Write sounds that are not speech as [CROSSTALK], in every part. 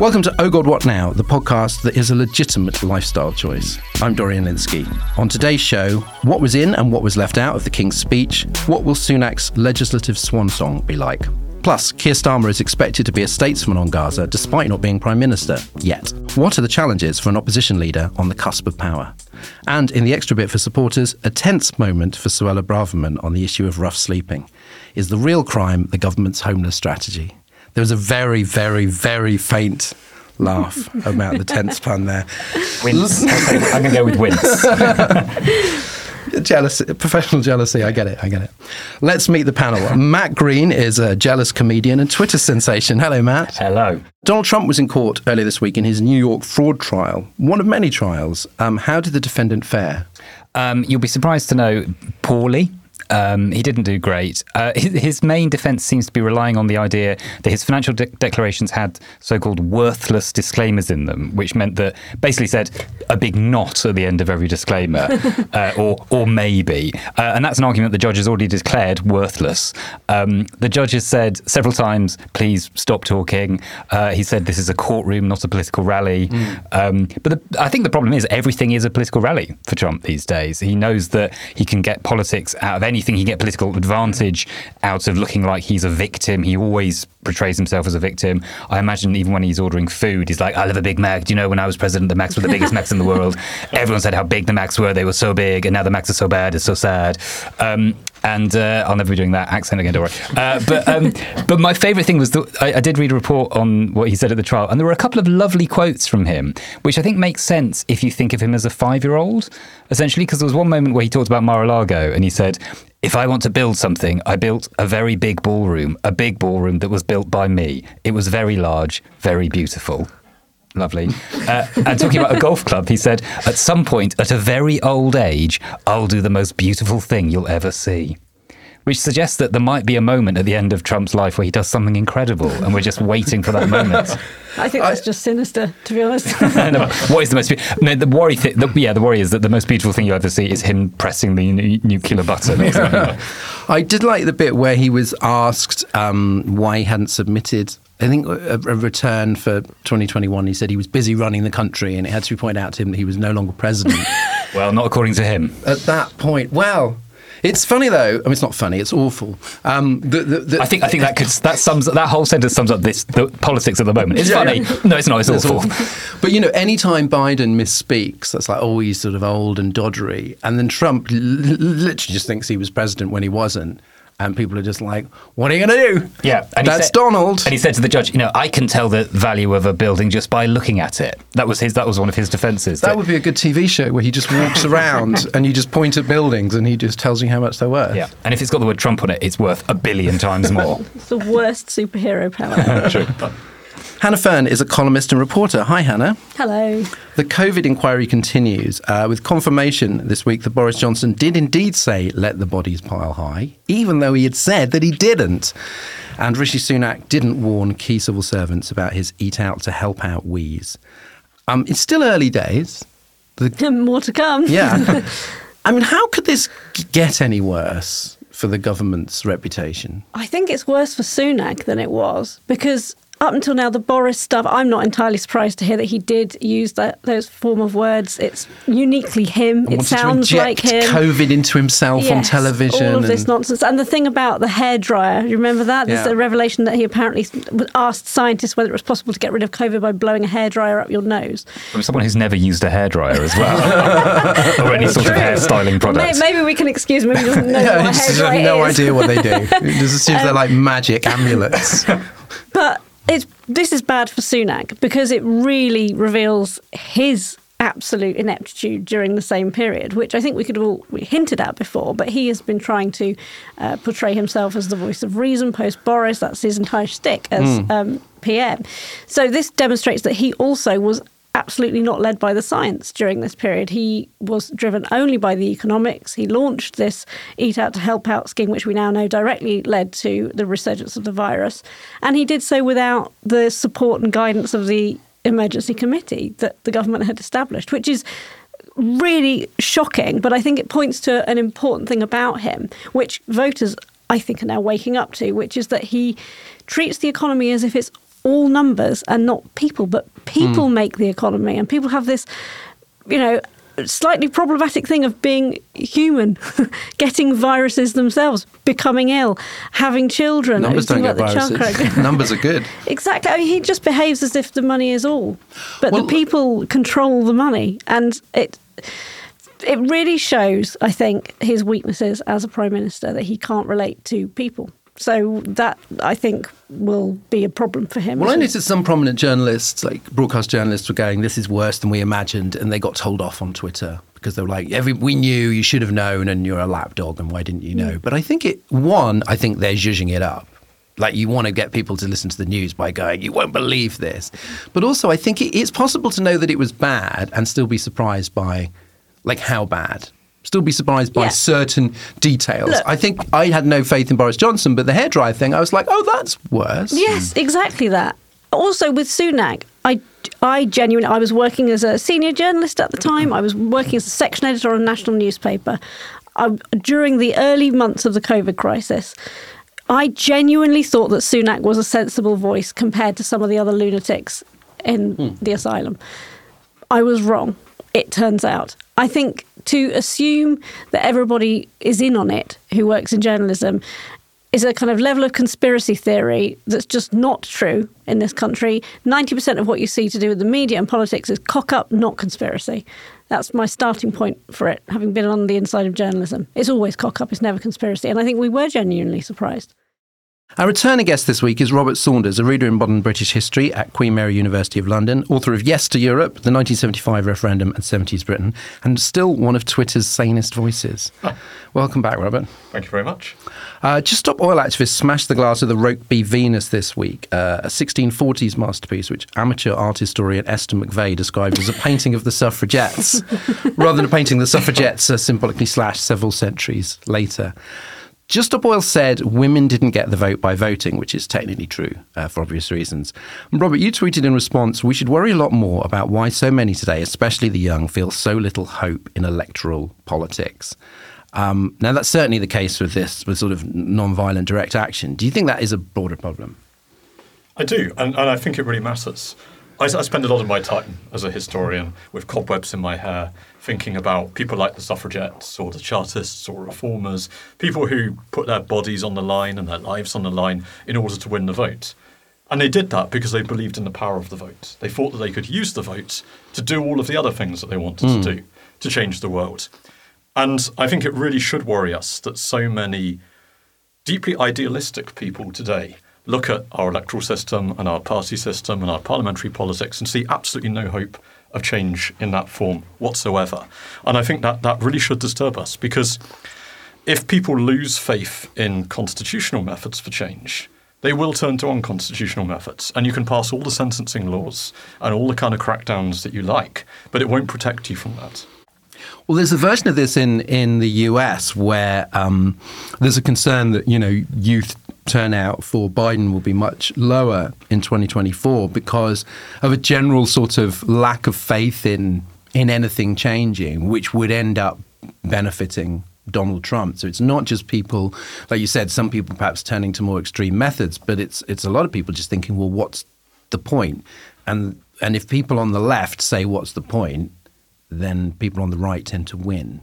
Welcome to Oh God What Now, the podcast that is a legitimate lifestyle choice. I'm Dorian Lynskey. On today's show, what was in and what was left out of the King's speech? What will Sunak's legislative swan song be like? Plus, Keir Starmer is expected to be a statesman on Gaza despite not being Prime Minister yet. What are the challenges for an opposition leader on the cusp of power? And in the extra bit for supporters, a tense moment for Suella Braverman on the issue of rough sleeping. Is the real crime the government's homeless strategy? There was a very, very, very faint laugh about the tense [LAUGHS] pun there. Wince. [LAUGHS] I'm going to go with wince. [LAUGHS] jealousy, professional jealousy. I get it. I get it. Let's meet the panel. Matt Green is a jealous comedian and Twitter sensation. Hello, Matt. Hello. Donald Trump was in court earlier this week in his New York fraud trial, one of many trials. Um, how did the defendant fare? Um, you'll be surprised to know poorly. Um, he didn't do great. Uh, his, his, main defense seems to be relying on the idea that his financial de- declarations had so-called worthless disclaimers in them, which meant that basically said a big not at the end of every disclaimer, [LAUGHS] uh, or or maybe, uh, and that's an argument the judge has already declared worthless. Um, the judge has said several times, "Please stop talking." Uh, he said, "This is a courtroom, not a political rally." Mm. Um, but the, I think the problem is everything is a political rally for Trump these days. He knows that he can get politics out of any anything, he get political advantage out of looking like he's a victim. He always portrays himself as a victim. I imagine even when he's ordering food, he's like, I love a Big Mac. Do you know when I was president, the Macs were the biggest Macs in the world? [LAUGHS] Everyone said how big the Macs were. They were so big, and now the Macs are so bad. It's so sad. Um, and uh, I'll never be doing that accent again, don't worry. Uh, but um, [LAUGHS] but my favourite thing was that I, I, did read a report on what he said at the trial, and there were a couple of lovely quotes from him, which I think makes sense if you think of him as a five-year-old, essentially. Because there was one moment where he talked about Mar-a-Lago, and he said, "If I want to build something, I built a very big ballroom, a big ballroom that was built by me. It was very large, very beautiful." Lovely. [LAUGHS] Uh, and talking about a golf club, he said, At some point, at a very old age, I'll do the most beautiful thing you'll ever see. Which suggests that there might be a moment at the end of Trump's life where he does something incredible, and we're just waiting for that moment. [LAUGHS] I think that's I, just sinister, to be honest. [LAUGHS] no, what is the most? No, the worry. Th- the, yeah, the worry is that the most beautiful thing you ever see is him pressing the n- nuclear button. [LAUGHS] I did like the bit where he was asked um, why he hadn't submitted I think a, a, return for 2021. He said he was busy running the country, and it had to be pointed out to him that he was no longer president. well, not according to him. At that point, well. It's funny though. I mean, it's not funny. It's awful. Um, the, the, the, I think I think that could that sums that whole sentence sums up this the politics at the moment. It's yeah, funny. Yeah. No, it's not. It's, it's awful. awful. But you know, anytime Biden misspeaks, that's like oh, sort of old and doddery, and then Trump l- literally just thinks he was president when he wasn't and people are just like, "What are you going to do?" Yeah, and that's said, Donald. And he said to the judge, "You know, I can tell the value of a building just by looking at it." That was his. That was one of his defences. That, that would be a good TV show where he just walks [LAUGHS] around and you just point at buildings and he just tells you how much they're worth. Yeah, and if it's got the word Trump on it, it's worth a billion times [LAUGHS] more. it's the worst superhero power. [LAUGHS] True. Hannah Fearn is a columnist and reporter. Hi, Hannah. Hello. The COVID inquiry continues uh, with confirmation this week that Boris Johnson did indeed say, let the bodies pile high, even though he had said that he didn't. And Rishi Sunak didn't warn key civil servants about his eat out to help out wheeze. Um, it's still early days. The, [LAUGHS] More to come. Yeah. [LAUGHS] I mean, how could this get any worse? for the government's reputation? I think it's worse for Sunak than it was because up until now, the Boris stuff, I'm not entirely surprised to hear that he did use that, those form of words. It's uniquely him. it sounds like him. COVID into himself yes, on television. All of and... this nonsense. And the thing about the hairdryer, you remember that? There's yeah. a revelation that he apparently asked scientists whether it was possible to get rid of COVID by blowing a hairdryer up your nose. From someone who's never used a hairdryer as well, [LAUGHS] or any sort of hairstyling product. Maybe we can excuse him if he doesn't know [LAUGHS] yeah, what a hairdryer has no idea what they do. [LAUGHS] He just assumes um, they're like magic amulets. But it's this is bad for Sunak because it really reveals his absolute ineptitude during the same period, which I think we could have all hinted at before. But he has been trying to uh, portray himself as the voice of reason post Boris. That's his entire shtick as mm. um, PM. So this demonstrates that he also was absolutely not led by the science during this period. He was driven only by the economics. He launched this Eat Out to Help Out scheme, which we now know directly led to the resurgence of the virus. And he did so without the support and guidance of the emergency committee that the government had established, which is really shocking. But I think it points to an important thing about him, which voters, I think, are now waking up to, which is that he treats the economy as if it's all numbers and not people, but people mm. make the economy, and people have this, you know, slightly problematic thing of being human, [LAUGHS] getting viruses themselves, becoming ill, having children. Numbers don't get viruses. [LAUGHS] [LAUGHS] Numbers are good. exactly. I mean, he just behaves as if the money is all, but well, the people control the money, and it. It really shows, I think, his weaknesses as a prime minister that he can't relate to people. So that I think will be a problem for him. Well, I noticed some prominent journalists, like broadcast journalists, were going, "This is worse than we imagined," and they got told off on Twitter because they were like, Every, "We knew, you should have known, and you're a lapdog, and why didn't you know?" Mm. But I think it one, I think they're zhuzhing it up. Like you want to get people to listen to the news by going, "You won't believe this," but also I think it, it's possible to know that it was bad and still be surprised by, like, how bad still be surprised by yeah. certain details. Look, I think I had no faith in Boris Johnson, but the hairdryer thing, I was like, oh, that's worse. Yes, exactly that. Also with Sunak, I, I genuinely, I was working as a senior journalist at the time. I was working as a section editor on a national newspaper. I, during the early months of the COVID crisis, I genuinely thought that Sunak was a sensible voice compared to some of the other lunatics in hmm. the asylum. I was wrong, it turns out. I think to assume that everybody is in on it who works in journalism is a kind of level of conspiracy theory that's just not true in this country. 90% of what you see to do with the media and politics is cock up, not conspiracy. That's my starting point for it, having been on the inside of journalism. It's always cock up, it's never conspiracy. And I think we were genuinely surprised. Our returning guest this week is Robert Saunders, a reader in modern British history at Queen Mary University of London, author of Yes to Europe, the 1975 referendum and 70s Britain, and still one of Twitter's sanest voices. Ah. [LAUGHS] Welcome back, Robert. Thank you very much. Uh, Just Stop Oil activists smashed the glass of the Rokeby Venus this week, uh, a 1640s masterpiece which amateur art historian Esther McVey described as a painting of the suffragettes, [LAUGHS] rather than a painting the suffragettes are symbolically slashed several centuries later. Just Stop Oil said women didn't get the vote by voting, which is technically true uh, for obvious reasons. Robert, you tweeted in response, we should worry a lot more about why so many today, especially the young, feel so little hope in electoral politics. Um, now, that's certainly the case with this, with sort of non-violent direct action. Do you think that is a broader problem? I do, and, and I think it really matters. I, I spend a lot of my time as a historian with cobwebs in my hair, thinking about people like the suffragettes or the Chartists or reformers, people who put their bodies on the line and their lives on the line in order to win the vote. And they did that because they believed in the power of the vote. They thought that they could use the vote to do all of the other things that they wanted mm. to hmm. do to change the world. And I think it really should worry us that so many deeply idealistic people today look at our electoral system and our party system and our parliamentary politics and see absolutely no hope of change in that form whatsoever. And I think that that really should disturb us because if people lose faith in constitutional methods for change, they will turn to unconstitutional methods. And you can pass all the sentencing laws and all the kind of crackdowns that you like, but it won't protect you from that. Well, there's a version of this in, in the US where um, there's a concern that you know youth turnout for Biden will be much lower in 2024 because of a general sort of lack of faith in in anything changing, which would end up benefiting Donald Trump. So it's not just people, like you said, some people perhaps turning to more extreme methods, but it's it's a lot of people just thinking, well, what's the point? And and if people on the left say, what's the point? Then people on the right tend to win.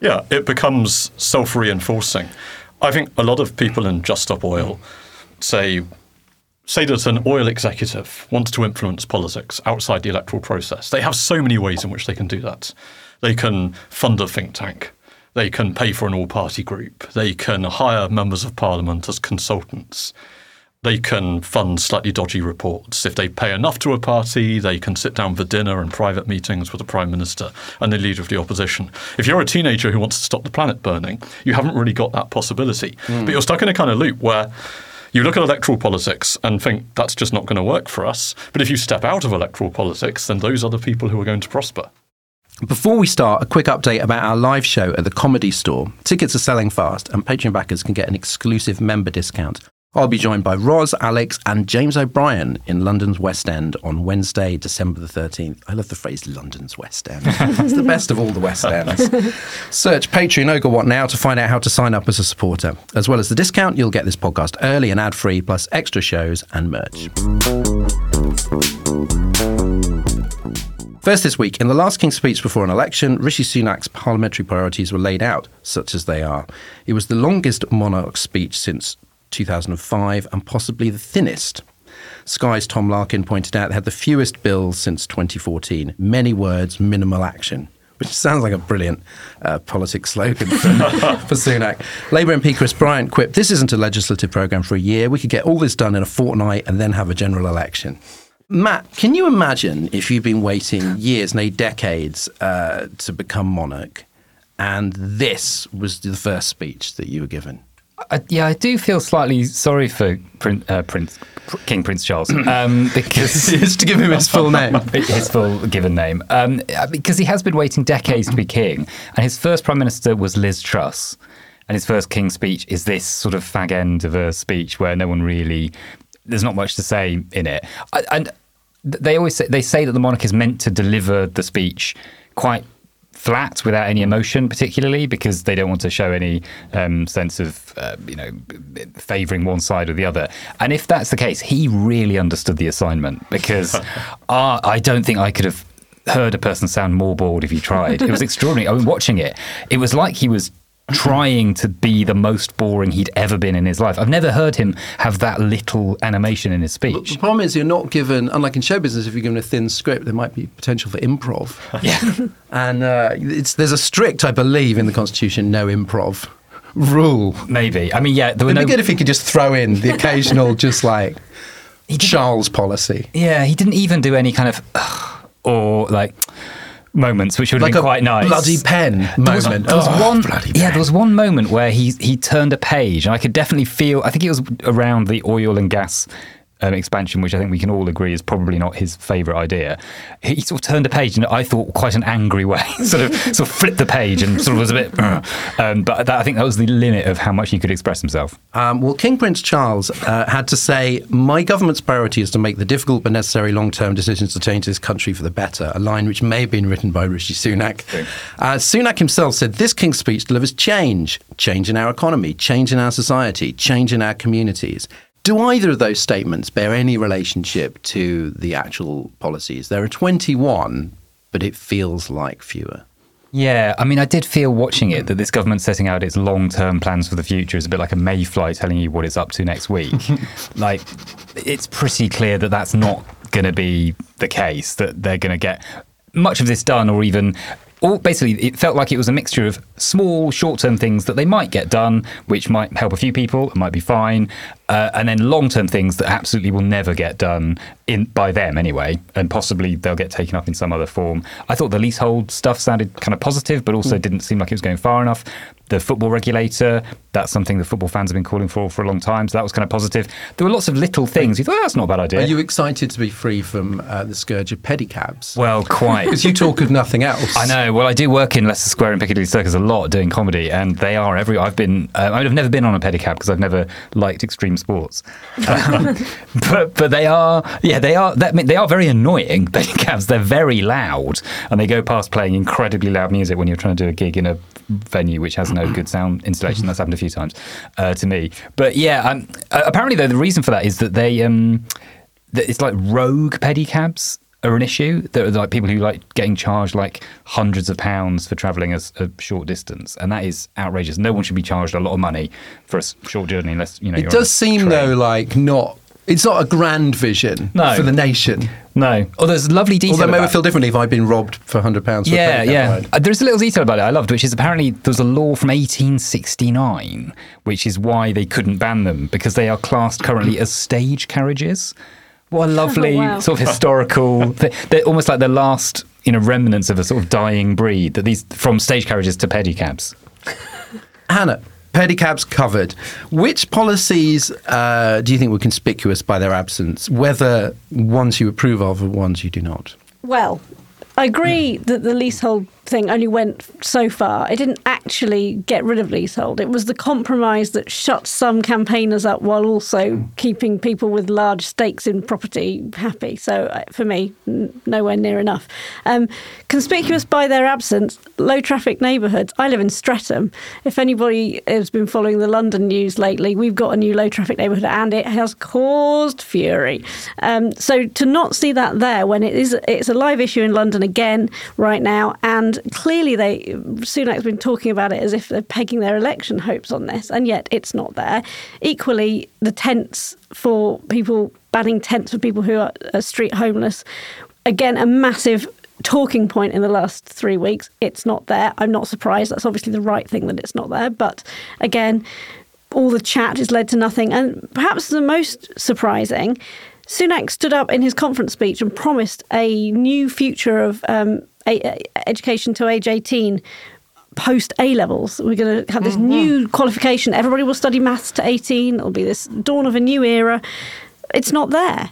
Yeah, it becomes self reinforcing. I think a lot of people in Just Stop Oil say say that an oil executive wants to influence politics outside the electoral process. They have so many ways in which they can do that. They can fund a think tank. They can pay for an all-party group. They can hire members of parliament as consultants. They can fund slightly dodgy reports. If they pay enough to a party, they can sit down for dinner and private meetings with the prime minister and the leader of the opposition. If you're a teenager who wants to stop the planet burning, you haven't really got that possibility. Mm. But you're stuck in a kind of loop where you look at electoral politics and think that's just not going to work for us. But if you step out of electoral politics, then those are the people who are going to prosper. Before we start, a quick update about our live show at the Comedy Store. Tickets are selling fast, and Patreon backers can get an exclusive member discount. I'll be joined by Roz, Alex, and James O'Brien in London's West End on Wednesday, December the 13th. I love the phrase London's West End. [LAUGHS] it's the best of all the West Ends. Search Patreon Ogre What Now to find out how to sign up as a supporter. As well as the discount, you'll get this podcast early and ad free, plus extra shows and merch. First this week, in the last King's speech before an election, Rishi Sunak's parliamentary priorities were laid out, such as they are. It was the longest monarch speech since 2005 and possibly the thinnest. Sky's Tom Larkin pointed out they had the fewest bills since 2014. Many words, minimal action. Which sounds like a brilliant uh, politics slogan for, [LAUGHS] for Sunak. Labour MP Chris Bryant quipped, This isn't a legislative programme for a year. We could get all this done in a fortnight and then have a general election. Matt, can you imagine if you've been waiting years, nay, decades uh, to become monarch, and this was the first speech that you were given? I, yeah, I do feel slightly sorry for Prin, uh, Prince King Prince Charles [CLEARS THROAT] um, because [LAUGHS] just to give him his full name, [LAUGHS] his full given name, um, because he has been waiting decades to be king, and his first prime minister was Liz Truss, and his first king speech is this sort of fag end of a speech where no one really, there's not much to say in it, and they always say they say that the monarch is meant to deliver the speech quite flat without any emotion, particularly because they don't want to show any um, sense of, uh, you know, favouring one side or the other. And if that's the case, he really understood the assignment because [LAUGHS] uh, I don't think I could have heard a person sound more bored if he tried. It was [LAUGHS] extraordinary. I mean, watching it, it was like he was trying to be the most boring he'd ever been in his life. I've never heard him have that little animation in his speech. The problem is you're not given, unlike in show business, if you're given a thin script, there might be potential for improv. [LAUGHS] Yeah. and uh, there's a strict, I believe, in the Constitution, no improv rule. Maybe. I mean, yeah. There were It'd no... be good if he could just throw in the occasional, [LAUGHS] just like Charles policy. Yeah, he didn't even do any kind of, or like moments, which would like have been quite nice. Bloody pen moment. There was, there was oh, one, bloody yeah, there was one moment where he he turned a page, and I could definitely feel. I think it was around the oil and gas um, expansion, which I think we can all agree is probably not his favourite idea. He sort of turned a page in, I thought, quite an angry way. [LAUGHS] sort of sort of flipped the page and sort of was a bit. um, but that, I think that was the limit of how much he could express himself. Um, well, King Prince Charles uh, had to say, "My government's priority is to make the difficult but necessary long-term decisions to change this country for the better." A line which may have been written by Rishi Sunak. Uh, Sunak himself said, "This King's speech delivers change, change in our economy, change in our society, change in our communities." Do either of those statements bear any relationship to the actual policies? There are 21, but it feels like fewer. Yeah, I mean, I did feel watching it that this government setting out its long term plans for the future is a bit like a mayfly telling you what it's up to next week. [LAUGHS] like, it's pretty clear that that's not going to be the case, that they're going to get much of this done or even all basically it felt like it was a mixture of small short-term things that they might get done which might help a few people it might be fine uh, and then long-term things that absolutely will never get done in by them anyway and possibly they'll get taken up in some other form i thought the leasehold stuff sounded kind of positive but also mm. didn't seem like it was going far enough the football regulator. That's something the football fans have been calling for for a long time. So that was kind of positive. There were lots of little things. You thought, oh, that's not a bad idea. Are you excited to be free from uh, the scourge of pedicabs? Well, quite. [LAUGHS] Because you talk of nothing else. I know. Well, I do work in Leicester Square and Piccadilly Circus a lot doing comedy, and they are every. I've been. Uh, I've never been on a pedicab because I've never liked extreme sports. [LAUGHS] Um, but but they are. Yeah, they are. That, mean they are very annoying [LAUGHS] pedicabs. They're very loud, and they go past playing incredibly loud music when you're trying to do a gig in a venue which has no good sound installation. That's happened a few times uh, to me. But yeah, um, uh, apparently though the reason for that is that they um, that it's like rogue pedicabs are an issue. There are like people who like getting charged like hundreds of pounds for travelling a, a, short distance, and that is outrageous. No one should be charged a lot of money for a short journey unless you know. It does seem train. though like not It's not a grand vision No. for the nation. No. Oh, there's lovely detail. Although maybe about- feel differently if I'd been robbed for hundred pounds. Yeah, yeah. Uh, There's a little detail about it I loved, which is apparently there's a law from 1869, which is why they couldn't ban them because they are classed currently as stage carriages. What a lovely wow. sort of historical. [LAUGHS] thing. They're almost like the last, you know, remnants of a sort of dying breed. That these from stage carriages to pedicabs. Hannah, pedicabs covered. Which policies uh, do you think were conspicuous by their absence? Whether ones you approve of or ones you do not? Well, I agree that the leasehold thing only went so far. It didn't actually get rid of leasehold. It was the compromise that shut some campaigners up while also keeping people with large stakes in property happy. So uh, for me, n- nowhere near enough. Um, conspicuous by their absence, low traffic neighbourhoods. I live in Streatham. If anybody has been following the London news lately, we've got a new low traffic neighbourhood and it has caused fury. Um, so to not see that there when it is it's a live issue in London again right now and clearly they Sunak's been talking about it as if they're pegging their election hopes on this and yet it's not there. Equally the tents for people banning tents for people who are, are street homeless again a massive talking point in the last three weeks. It's not there. I'm not surprised. That's obviously the right thing that it's not there. But again, all the chat has led to nothing. And perhaps the most surprising, Sunak stood up in his conference speech and promised a new future of um, education to age 18 post A levels. We're going to have this new qualification. Everybody will study maths to 18. It'll be this dawn of a new era. It's not there.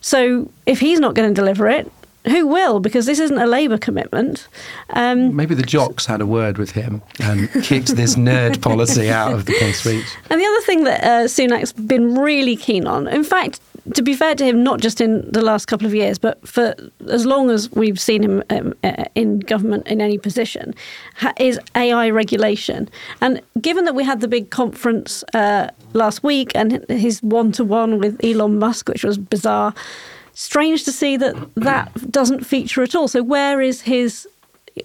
So if he's not going to deliver it, who will? Because this isn't a Labour commitment. Um, Maybe the jocks had a word with him and kicked this nerd policy out of the [LAUGHS] King's speech. And the other thing that uh, Sunak's been really keen on, in fact, to be fair to him, not just in the last couple of years, but for as long as we've seen him um, uh, in government in any position, ha- is AI regulation. And given that we had the big conference uh, last week and his one to one with Elon Musk, which was bizarre, strange to see that that doesn't feature at all. So, where is his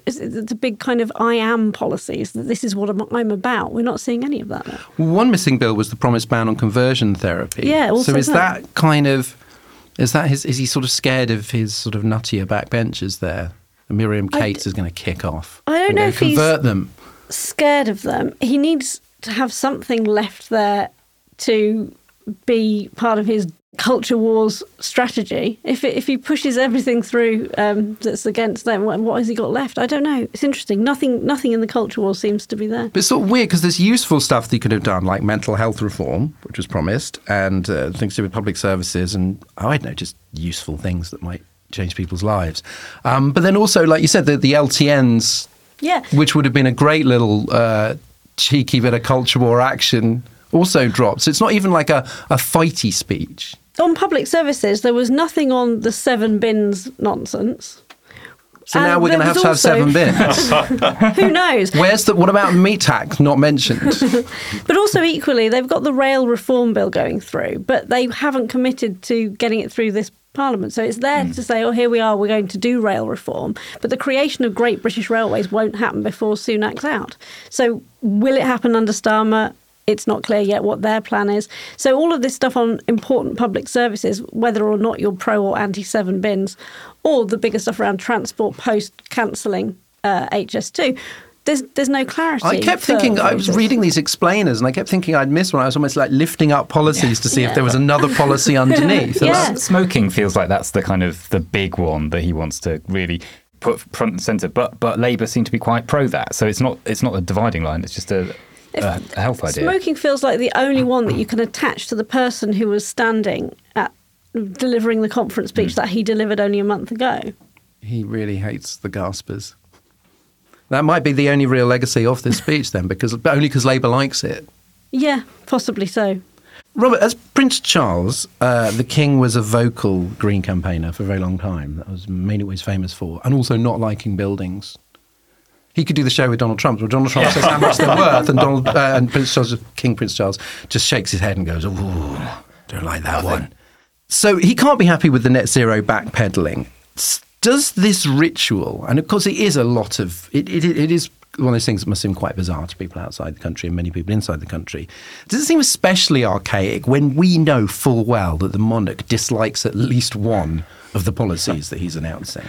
the big kind of I am policies that this is what I'm, I'm about. We're not seeing any of that now. One missing bill was the promised ban on conversion therapy. Yeah, also So is that. that kind of is that his? Is he sort of scared of his sort of nuttier backbenchers there? Miriam Cates d- is going to kick off. I don't and know if he's- convert them. scared of them. He needs to have something left there to be part of his culture wars strategy. If it, if he pushes everything through um, that's against them, what, what has he got left? I don't know. It's interesting. Nothing nothing in the culture war seems to be there. But it's sort of weird because there's useful stuff that he could have done, like mental health reform, which was promised, and uh, things to do with public services, and oh, I don't know, just useful things that might change people's lives. Um, but then also, like you said, the, the LTNs, Yeah. which would have been a great little uh, cheeky bit of culture war action, also dropped. So it's not even like a, a fighty speech. On public services, there was nothing on the seven bins nonsense. So And now we're going to have to have seven bins. [LAUGHS] Who knows? Where's the? What about meat tax? Not mentioned. [LAUGHS] But also equally, they've got the rail reform bill going through, but they haven't committed to getting it through this parliament. So it's there to hmm. say, oh, here we are, we're going to do rail reform. But the creation of Great British Railways won't happen before Sunak's out. So will it happen under Starmer? It's not clear yet what their plan is. So all of this stuff on important public services, whether or not you're pro or anti seven bins, or the bigger stuff around transport post cancelling uh, HS2. There's, there's no clarity. I kept for thinking, I was reading these explainers and I kept thinking I'd missed one. I was almost like lifting up policies to see if there was another policy [LAUGHS] underneath. Yeah. Smoking feels like that's the kind of the big one that he wants to really put front and centre. But but Labour seem to be quite pro that. So it's not it's not a dividing line. It's just a, a, a health idea. Smoking feels like the only one that you can attach to the person who was standing at delivering the conference speech that he delivered only a month ago. He really hates the gaspers. That might be the only real legacy of this speech then, because only because Labour likes it. Yeah, possibly so. Robert, as Prince Charles, uh, the King was a vocal Green campaigner for a very long time. That was mainly what he's famous for, and also not liking buildings. He could do the show with Donald Trump, where Donald Trump says how much they're worth, and Donald uh, and Prince Charles, King Prince Charles, just shakes his head and goes, "Ooh, don't like that one." So he can't be happy with the net zero backpedaling. Does this ritual, and of course it is a lot of, it, it, it is one of those things that must seem quite bizarre to people outside the country and many people inside the country. Does it seem especially archaic when we know full well that the monarch dislikes at least one of the policies that he's announcing?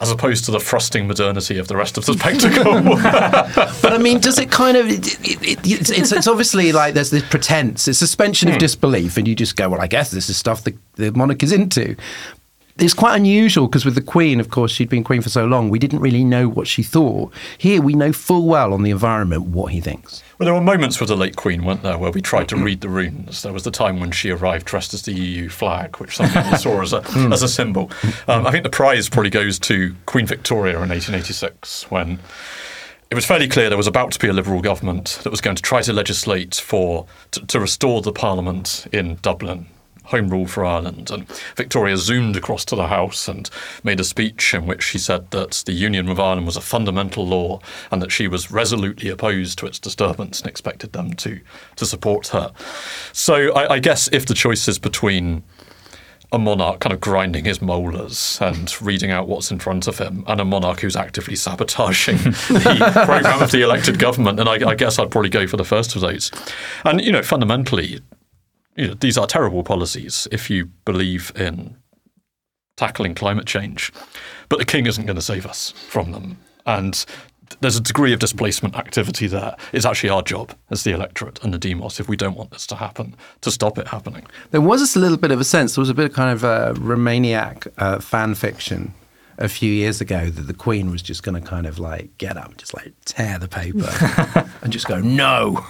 As opposed to the frosting modernity of the rest of the spectacle. [LAUGHS] but I mean, does it kind of? It, it, it's, it's, it's, obviously like there's this pretense, it's suspension of hmm. disbelief, and you just go, well, I guess this is stuff the, the monarch is into it's quite unusual because with the Queen, of course, she'd been Queen for so long, we didn't really know what she thought. Here, we know full well on the environment what he thinks. Well, there were moments with the late Queen, weren't there, where we tried to read the runes. There was the time when she arrived dressed as the EU flag, which some people saw as a, [LAUGHS] hmm. as a symbol. Um, I think the prize probably goes to Queen Victoria in 1886 when it was fairly clear there was about to be a Liberal government that was going to try to legislate for to, to restore the Parliament in Dublin Home Rule for Ireland. And Victoria zoomed across to the House and made a speech in which she said that the Union with Ireland was a fundamental law and that she was resolutely opposed to its disturbance and expected them to, to support her. So I, I guess if the choice is between a monarch kind of grinding his molars and reading out what's in front of him, and a monarch who's actively sabotaging [LAUGHS] the program of the elected government. And I, I, guess I'd probably go for the first of those. And you know, fundamentally, you know, these are terrible policies if you believe in tackling climate change. But the king isn't going to save us from them. And there's a degree of displacement activity there. It's actually our job as the electorate and the demos, if we don't want this to happen, to stop it happening. There was a little bit of a sense, there was a bit of kind of a Remainiac uh, fan fiction a few years ago that the Queen was just going to kind of like get up, just like tear the paper [LAUGHS] and just go, no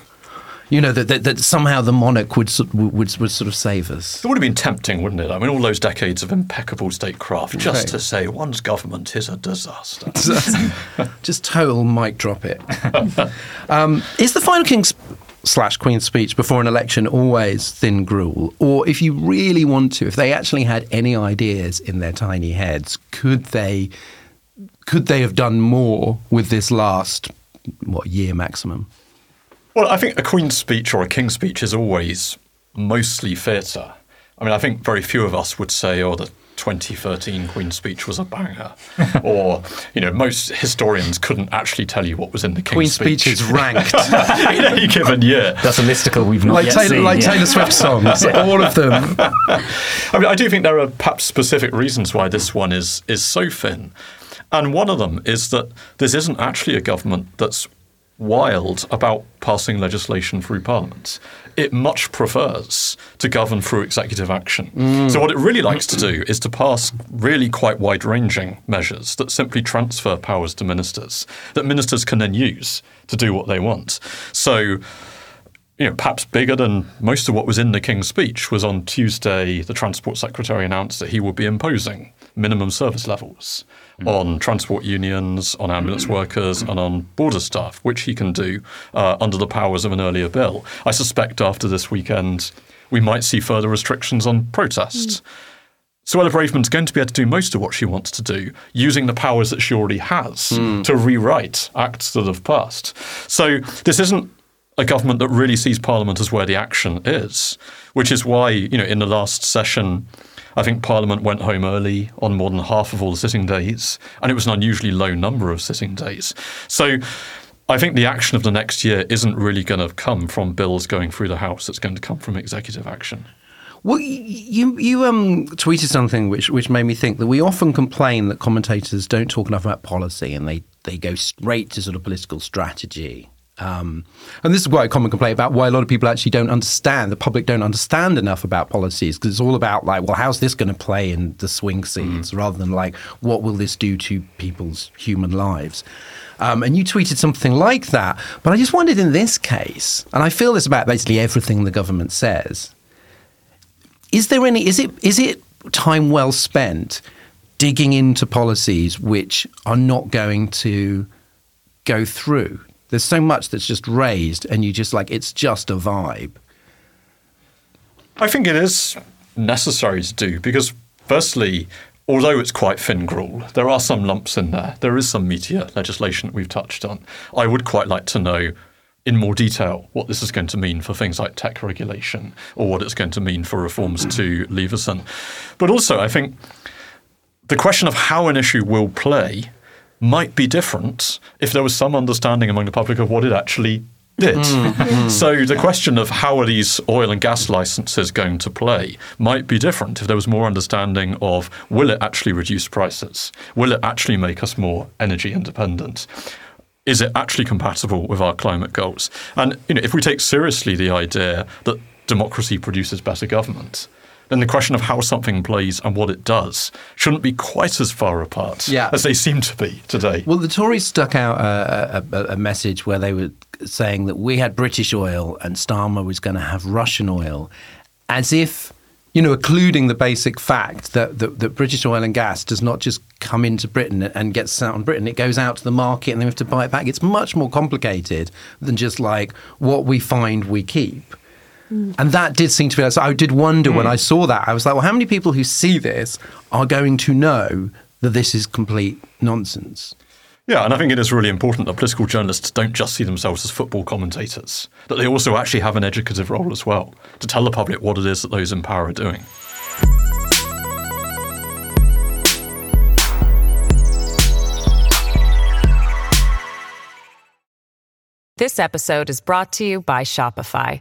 you know, that, that, that, somehow the monarch would, would, would sort of save us. It would have been tempting, wouldn't it? I mean, all those decades of impeccable statecraft, just right. to say one's government is a disaster. [LAUGHS] just total mic drop it. [LAUGHS] um, is the final King's slash Queen's speech before an election always thin gruel? Or if you really want to, if they actually had any ideas in their tiny heads, could they could they have done more with this last what year maximum? Well, I think a Queen's speech or a King's speech is always mostly theatre. I mean, I think very few of us would say, oh, the 2013 Queen's speech was a banger. [LAUGHS] or, you know, most historians couldn't actually tell you what was in the King's, Queen's speech. speech is ranked [LAUGHS] in any given year. That's a listicle we've not like yet Taylor, seen. Like yeah. Taylor Swift songs, [LAUGHS] all of them. I mean, I do think there are perhaps specific reasons why this one is is so thin. And one of them is that this isn't actually a government that's wild about passing legislation through Parliament. It much prefers to govern through executive action. Mm. So, what it really likes to do is to pass really quite wide ranging measures that simply transfer powers to ministers, that ministers can then use to do what they want. So, you know, perhaps bigger than most of what was in the King's speech was on Tuesday, the Transport Secretary announced that he would be imposing minimum service levels mm. on transport unions, on ambulance workers, and on border staff, which he can do uh, under the powers of an earlier bill. I suspect after this weekend, we might see further restrictions on protests. Mm. Suella Braverman's going to be able to do most of what she wants to do using the powers that she already has mm. to rewrite acts that have passed. So this isn't a government that really sees Parliament as where the action is, which is why, you know, in the last session, I think Parliament went home early on more than half of all the sitting days, and it was an unusually low number of sitting days. So I think the action of the next year isn't really going to come from bills going through the House, it's going to come from executive action. Well, you you um, tweeted something which which made me think that we often complain that commentators don't talk enough about policy and they, they go straight to sort of political strategy. Um, and this is quite a common complaint about why a lot of people actually don't understand, the public don't understand enough about policies because it's all about like, well, how's this going to play in the swing seats mm. rather than like, what will this do to people's human lives? Um, and you tweeted something like that. But I just wondered in this case, and I feel this about basically everything the government says, is there any, is it, is it time well spent digging into policies which are not going to go through? There's so much that's just raised, and you just like it's just a vibe. I think it is necessary to do because, firstly, although it's quite thin gruel, there are some lumps in there. There is some meteor legislation that we've touched on. I would quite like to know in more detail what this is going to mean for things like tech regulation or what it's going to mean for reforms to Leveson. But also, I think the question of how an issue will play might be different if there was some understanding among the public of what it actually did. Mm. [LAUGHS] so mm. the question of how are these oil and gas licenses going to play might be different if there was more understanding of will it actually reduce prices? Will it actually make us more energy independent? Is it actually compatible with our climate goals? And you know, if we take seriously the idea that democracy produces better government, then the question of how something plays and what it does shouldn't be quite as far apart Yeah. as they seem to be today. Well, the Tories stuck out a, a, a, a message where they were saying that we had British oil and Starmer was going to have Russian oil, as if, you know, occluding the basic fact that, that, that British oil and gas does not just come into Britain and get sat on Britain. It goes out to the market and then we have to buy it back. It's much more complicated than just like what we find we keep. And that did seem to be. So I did wonder when hmm. I saw that. I was like, well, how many people who see this are going to know that this is complete nonsense? Yeah, and I think it is really important that political journalists don't just see themselves as football commentators, that they also actually have an educative role as well to tell the public what it is that those in power are doing. This episode is brought to you by Shopify.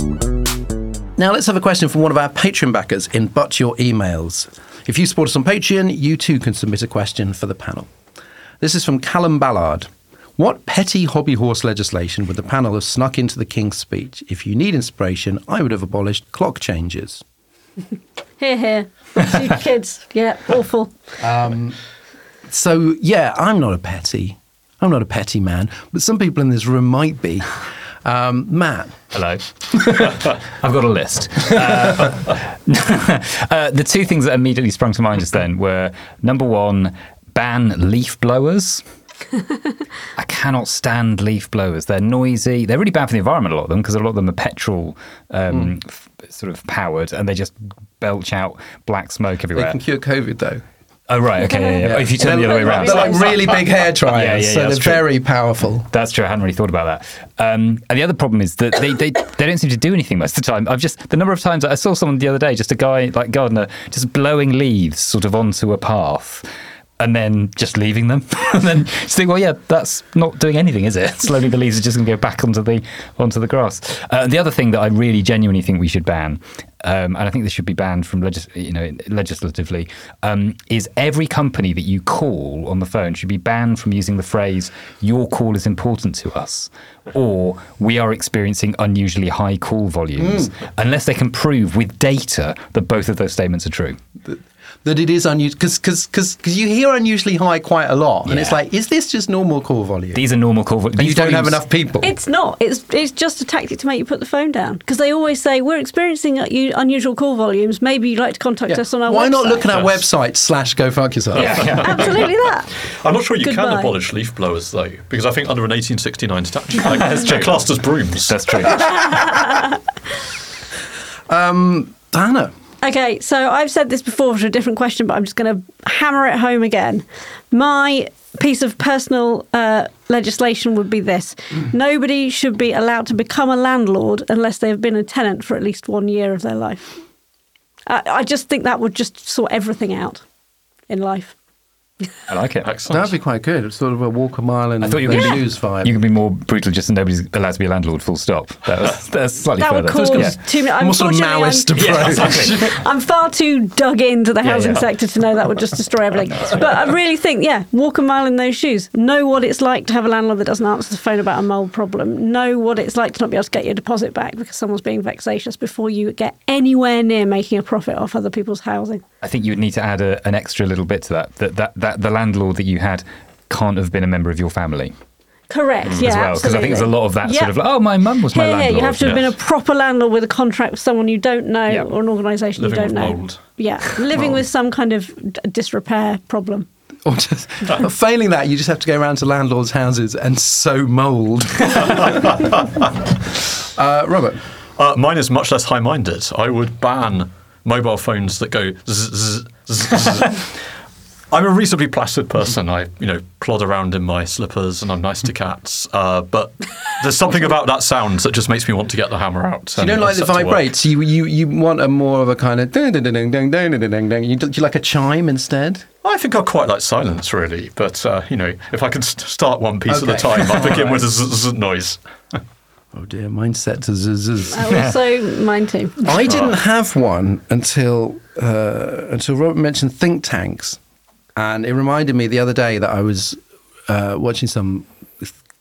Now let's have a question from one of our Patreon backers in But Your Emails. If you support us on Patreon, you too can submit a question for the panel. This is from Callum Ballard. What petty hobby horse legislation would the panel have snuck into the King's speech? If you need inspiration, I would have abolished clock changes. [LAUGHS] Here, here. [LAUGHS] Kids. Yeah, awful. Um, so, yeah, I'm not a petty. I'm not a petty man, but some people in this room might be. Um, Matt, Hello. [LAUGHS] I've got a list. Uh, [LAUGHS] uh, the two things that immediately sprung to mind just then were number one, ban leaf blowers. I cannot stand leaf blowers. They're noisy. They're really bad for the environment, a lot of them, because a lot of them are petrol um, f- sort of powered and they just belch out black smoke everywhere. they can cure COVID though. Oh, right. Okay. Yeah, yeah. [LAUGHS] Oh, if you turn the other way around. They're like really big hair dryers, so they're true. very powerful. That's true. I hadn't really thought about that. Um, and the other problem is that they, they, they don't seem to do anything most of the time. I've just the number of times I saw someone the other day, just a guy like gardener, just blowing leaves sort of onto a path. And then just leaving them, [LAUGHS] and then just think, well, yeah, that's not doing anything, is it? [LAUGHS] Slowly, the leaves are just going to go back onto the onto the grass. Uh, the other thing that I really genuinely think we should ban, um, and I think this should be banned from legis- you know legislatively, um, is every company that you call on the phone should be banned from using the phrase "your call is important to us" or "we are experiencing unusually high call volumes," unless they can prove with data that both of those statements are true. That it is unusual because because you hear unusually high quite a lot, and it's like, is this just normal call volume? These are normal call volumes. and you don't have enough people. It's not. It's it's just a tactic to make you put the phone down because they always say we're experiencing uh, unusual call volumes. Maybe you'd like to contact us on our Why website. not look at our website slash go fuck yourself? Yeah, [LAUGHS] Absolutely that. [LAUGHS] I'm not sure you can abolish leaf blowers, though, because I think under an 1869 statute, like, [LAUGHS] they're classed as brooms. That's true. Diana. Okay, so I've said this before for a different question, but I'm just going to hammer it home again. My piece of personal uh, legislation would be this nobody should be allowed to become a landlord unless they have been a tenant for at least one year of their life. I, I just think that would just sort everything out in life. I like it. Excellent. That'd be quite good. It's sort of a walk a mile and I thought you the were going shoes vibe. You can be more brutal just and nobody's allowed to be a landlord, full stop. That was, [LAUGHS] that's slightly That would cause Yeah. too many. More sort of unfortunately, I'm- [LAUGHS] approach. Yeah, exactly. I'm far too dug into the housing yeah. sector to know that would just destroy everything. [LAUGHS] But I really think, yeah, walk a mile in those shoes. Know what it's like to have a landlord that doesn't answer the phone about a mold problem. Know what it's like to not be able to get your deposit back because someone's being vexatious before you get anywhere near making a profit off other people's housing. I think you would need to add a, an extra little bit to that, that, that, that the landlord that you had can't have been a member of your family. Correct, as yeah. well. Because I think there's a lot of that Yeah. sort of like, oh, my mum was my Here, here, landlord. you have to have been a proper landlord with a contract with someone you don't know Yeah. or an organisation you don't know. mould. Yeah, living with some kind of disrepair problem. Or just, failing that, you just have to go around to landlords' houses and sow mould. [LAUGHS] uh, Robert, Uh, mine is much less high-minded. I would ban mobile phones that go. zzz, zzz, zzz. [LAUGHS] I'm a reasonably placid person. I, you know, plod around in my slippers and I'm nice to cats. Uh, but there's something about that sound that just makes me want to get the hammer out. you don't like the vibrates. You, you you want a more of a kind of ding ding ding ding ding ding ding ding. You, do you like a chime instead? I think I quite like silence, really. But uh, you know, if I can st- start one piece Okay. at a time, I begin with a [LAUGHS] zzz, zzz noise. [LAUGHS] Oh dear, mine's set to zzz. Also, mine too. [LAUGHS] I didn't have one until uh, until Robert mentioned think tanks, and it reminded me the other day that I was uh, watching some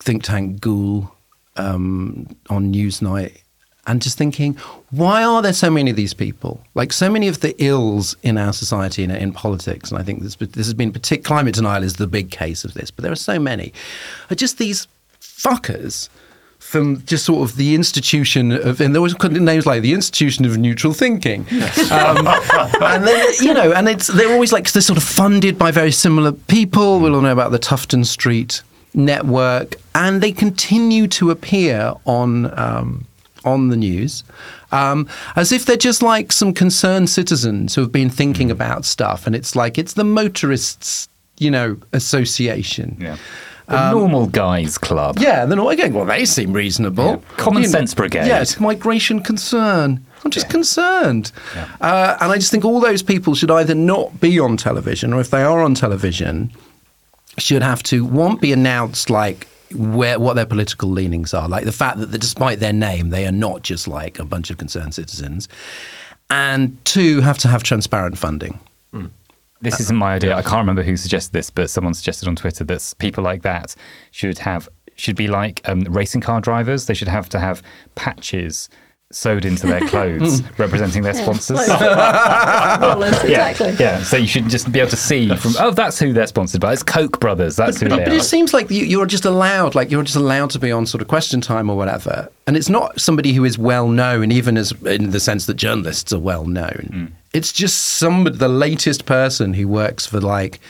think tank ghoul um, on Newsnight, and just thinking, why are there so many of these people? Like so many of the ills in our society and in politics, and I think this this has been partic- climate denial is the big case of this, but there are so many, are just these fuckers from just sort of the institution of, and there was names like the institution of neutral thinking, um, and then you know, and it's they're always like they're sort of funded by very similar people. We'll all know about the Tufton Street network, and they continue to appear on. Um, on the news, um, as if they're just like some concerned citizens who have been thinking about stuff, and it's like it's the motorists, you know, association. Yeah. The normal guys club. Um, Yeah, then all again, well, they seem reasonable. Yeah. Common You know, sense brigade. Yes, migration concern. I'm just concerned. Uh, and I just think all those people should either not be on television, or if they are on television, should have to, one, be announced like where what their political leanings are, like the fact that, that despite their name, they are not just like a bunch of concerned citizens, and two, have to have transparent funding. This isn't my idea. I can't remember who suggested this, but someone suggested on Twitter that people like that should have should be like um, racing car drivers. They should have to have patches sewed into their [LAUGHS] clothes representing their sponsors. [LAUGHS] Rollers, [LAUGHS] exactly. Yeah, yeah. So you should just be able to see from oh, that's who they're sponsored by. It's Koch brothers. That's who But, they but are. it seems like you, you're just allowed, like you're just allowed to be on sort of question time or whatever, and it's not somebody who is well known, even as in the sense that journalists are well known. It's just somebody, the latest person who works for like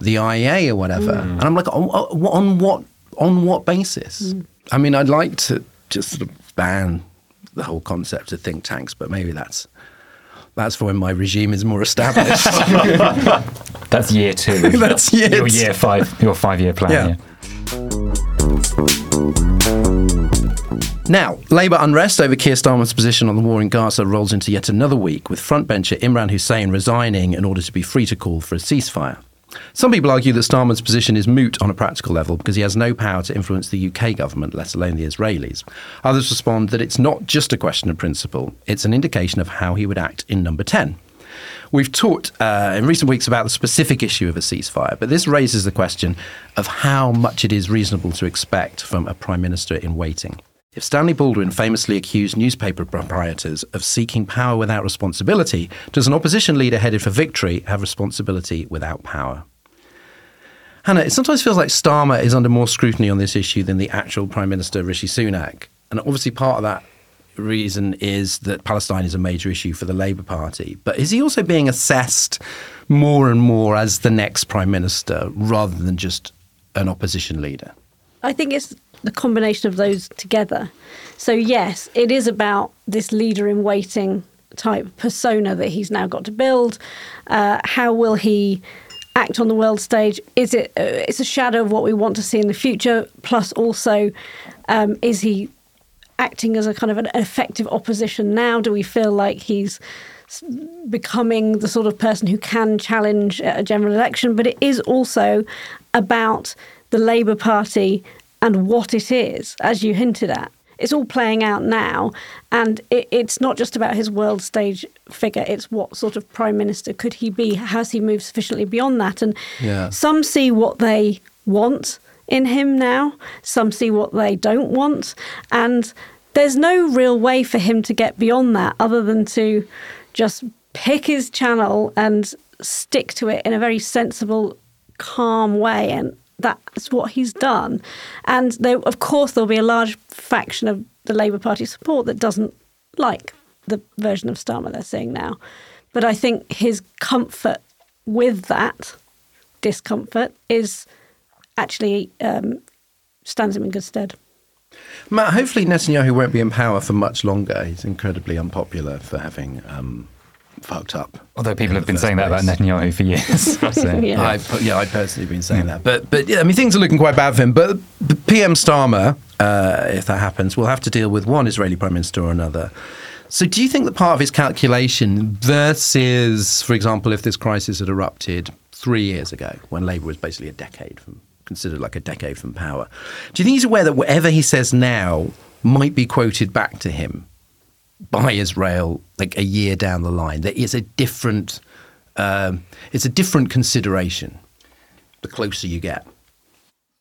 the IEA or whatever, mm. and I'm like, on, uh, on what on what basis? Mm. I mean, I'd like to just sort of ban the whole concept of think tanks, but maybe that's. That's for when my regime is more established. [LAUGHS] That's year two. [LAUGHS] That's year your year five, your five year plan. Yeah. Yeah. Now, Labour unrest over Keir Starmer's position on the war in Gaza rolls into yet another week, with frontbencher Imran Hussain resigning in order to be free to call for a ceasefire. Some people argue that Starmer's position is moot on a practical level because he has no power to influence the UK government, let alone the Israelis. Others respond that it's not just a question of principle, it's an indication of how he would act in number 10. We've talked uh, in recent weeks about the specific issue of a ceasefire, but this raises the question of how much it is reasonable to expect from a Prime Minister in waiting. If Stanley Baldwin famously accused newspaper proprietors of seeking power without responsibility, does an opposition leader headed for victory have responsibility without power? Hannah, it sometimes feels like Starmer is under more scrutiny on this issue than the actual Prime Minister Rishi Sunak. And obviously, part of that reason is that Palestine is a major issue for the Labour Party. But is he also being assessed more and more as the next Prime Minister rather than just an opposition leader? I think it's the combination of those together. So, yes, it is about this leader in waiting type persona that he's now got to build. Uh, how will he act on the world stage? Is it? Uh, it's a shadow of what we want to see in the future. Plus, also, um, is he acting as a kind of an effective opposition now? Do we feel like he's becoming the sort of person who can challenge a general election? But it is also about the Labour Party and what it is, as you hinted at. It's all playing out now, and it, it's not just about his world stage figure. It's what sort of prime minister could he be? Has he moved sufficiently beyond that? And Yeah. some see what they want in him now. Some see what they don't want, and there's no real way for him to get beyond that other than to just pick his channel and stick to it in a very sensible, calm way. And that's what he's done. And there, of course, there'll be a large faction of the Labour Party support that doesn't like the version of Starmer they're seeing now. But I think his comfort with that discomfort is actually um, stands him in good stead. Matt, hopefully Netanyahu won't be in power for much longer. He's incredibly unpopular for having um, fucked up. Although people have been first saying that about. Netanyahu for years. [LAUGHS] so. Yeah. I, yeah, I've personally been saying that. But, but yeah, I mean, things are looking quite bad for him. But the PM Starmer, uh, if that happens, will have to deal with one Israeli prime minister or another. So do you think that part of his calculation versus, for example, if this crisis had erupted three years ago, when Labour was basically a decade from, considered like a decade from power, do you think he's aware that whatever he says now might be quoted back to him by Israel like a year down the line? That is a different, um, it's a different consideration the closer you get.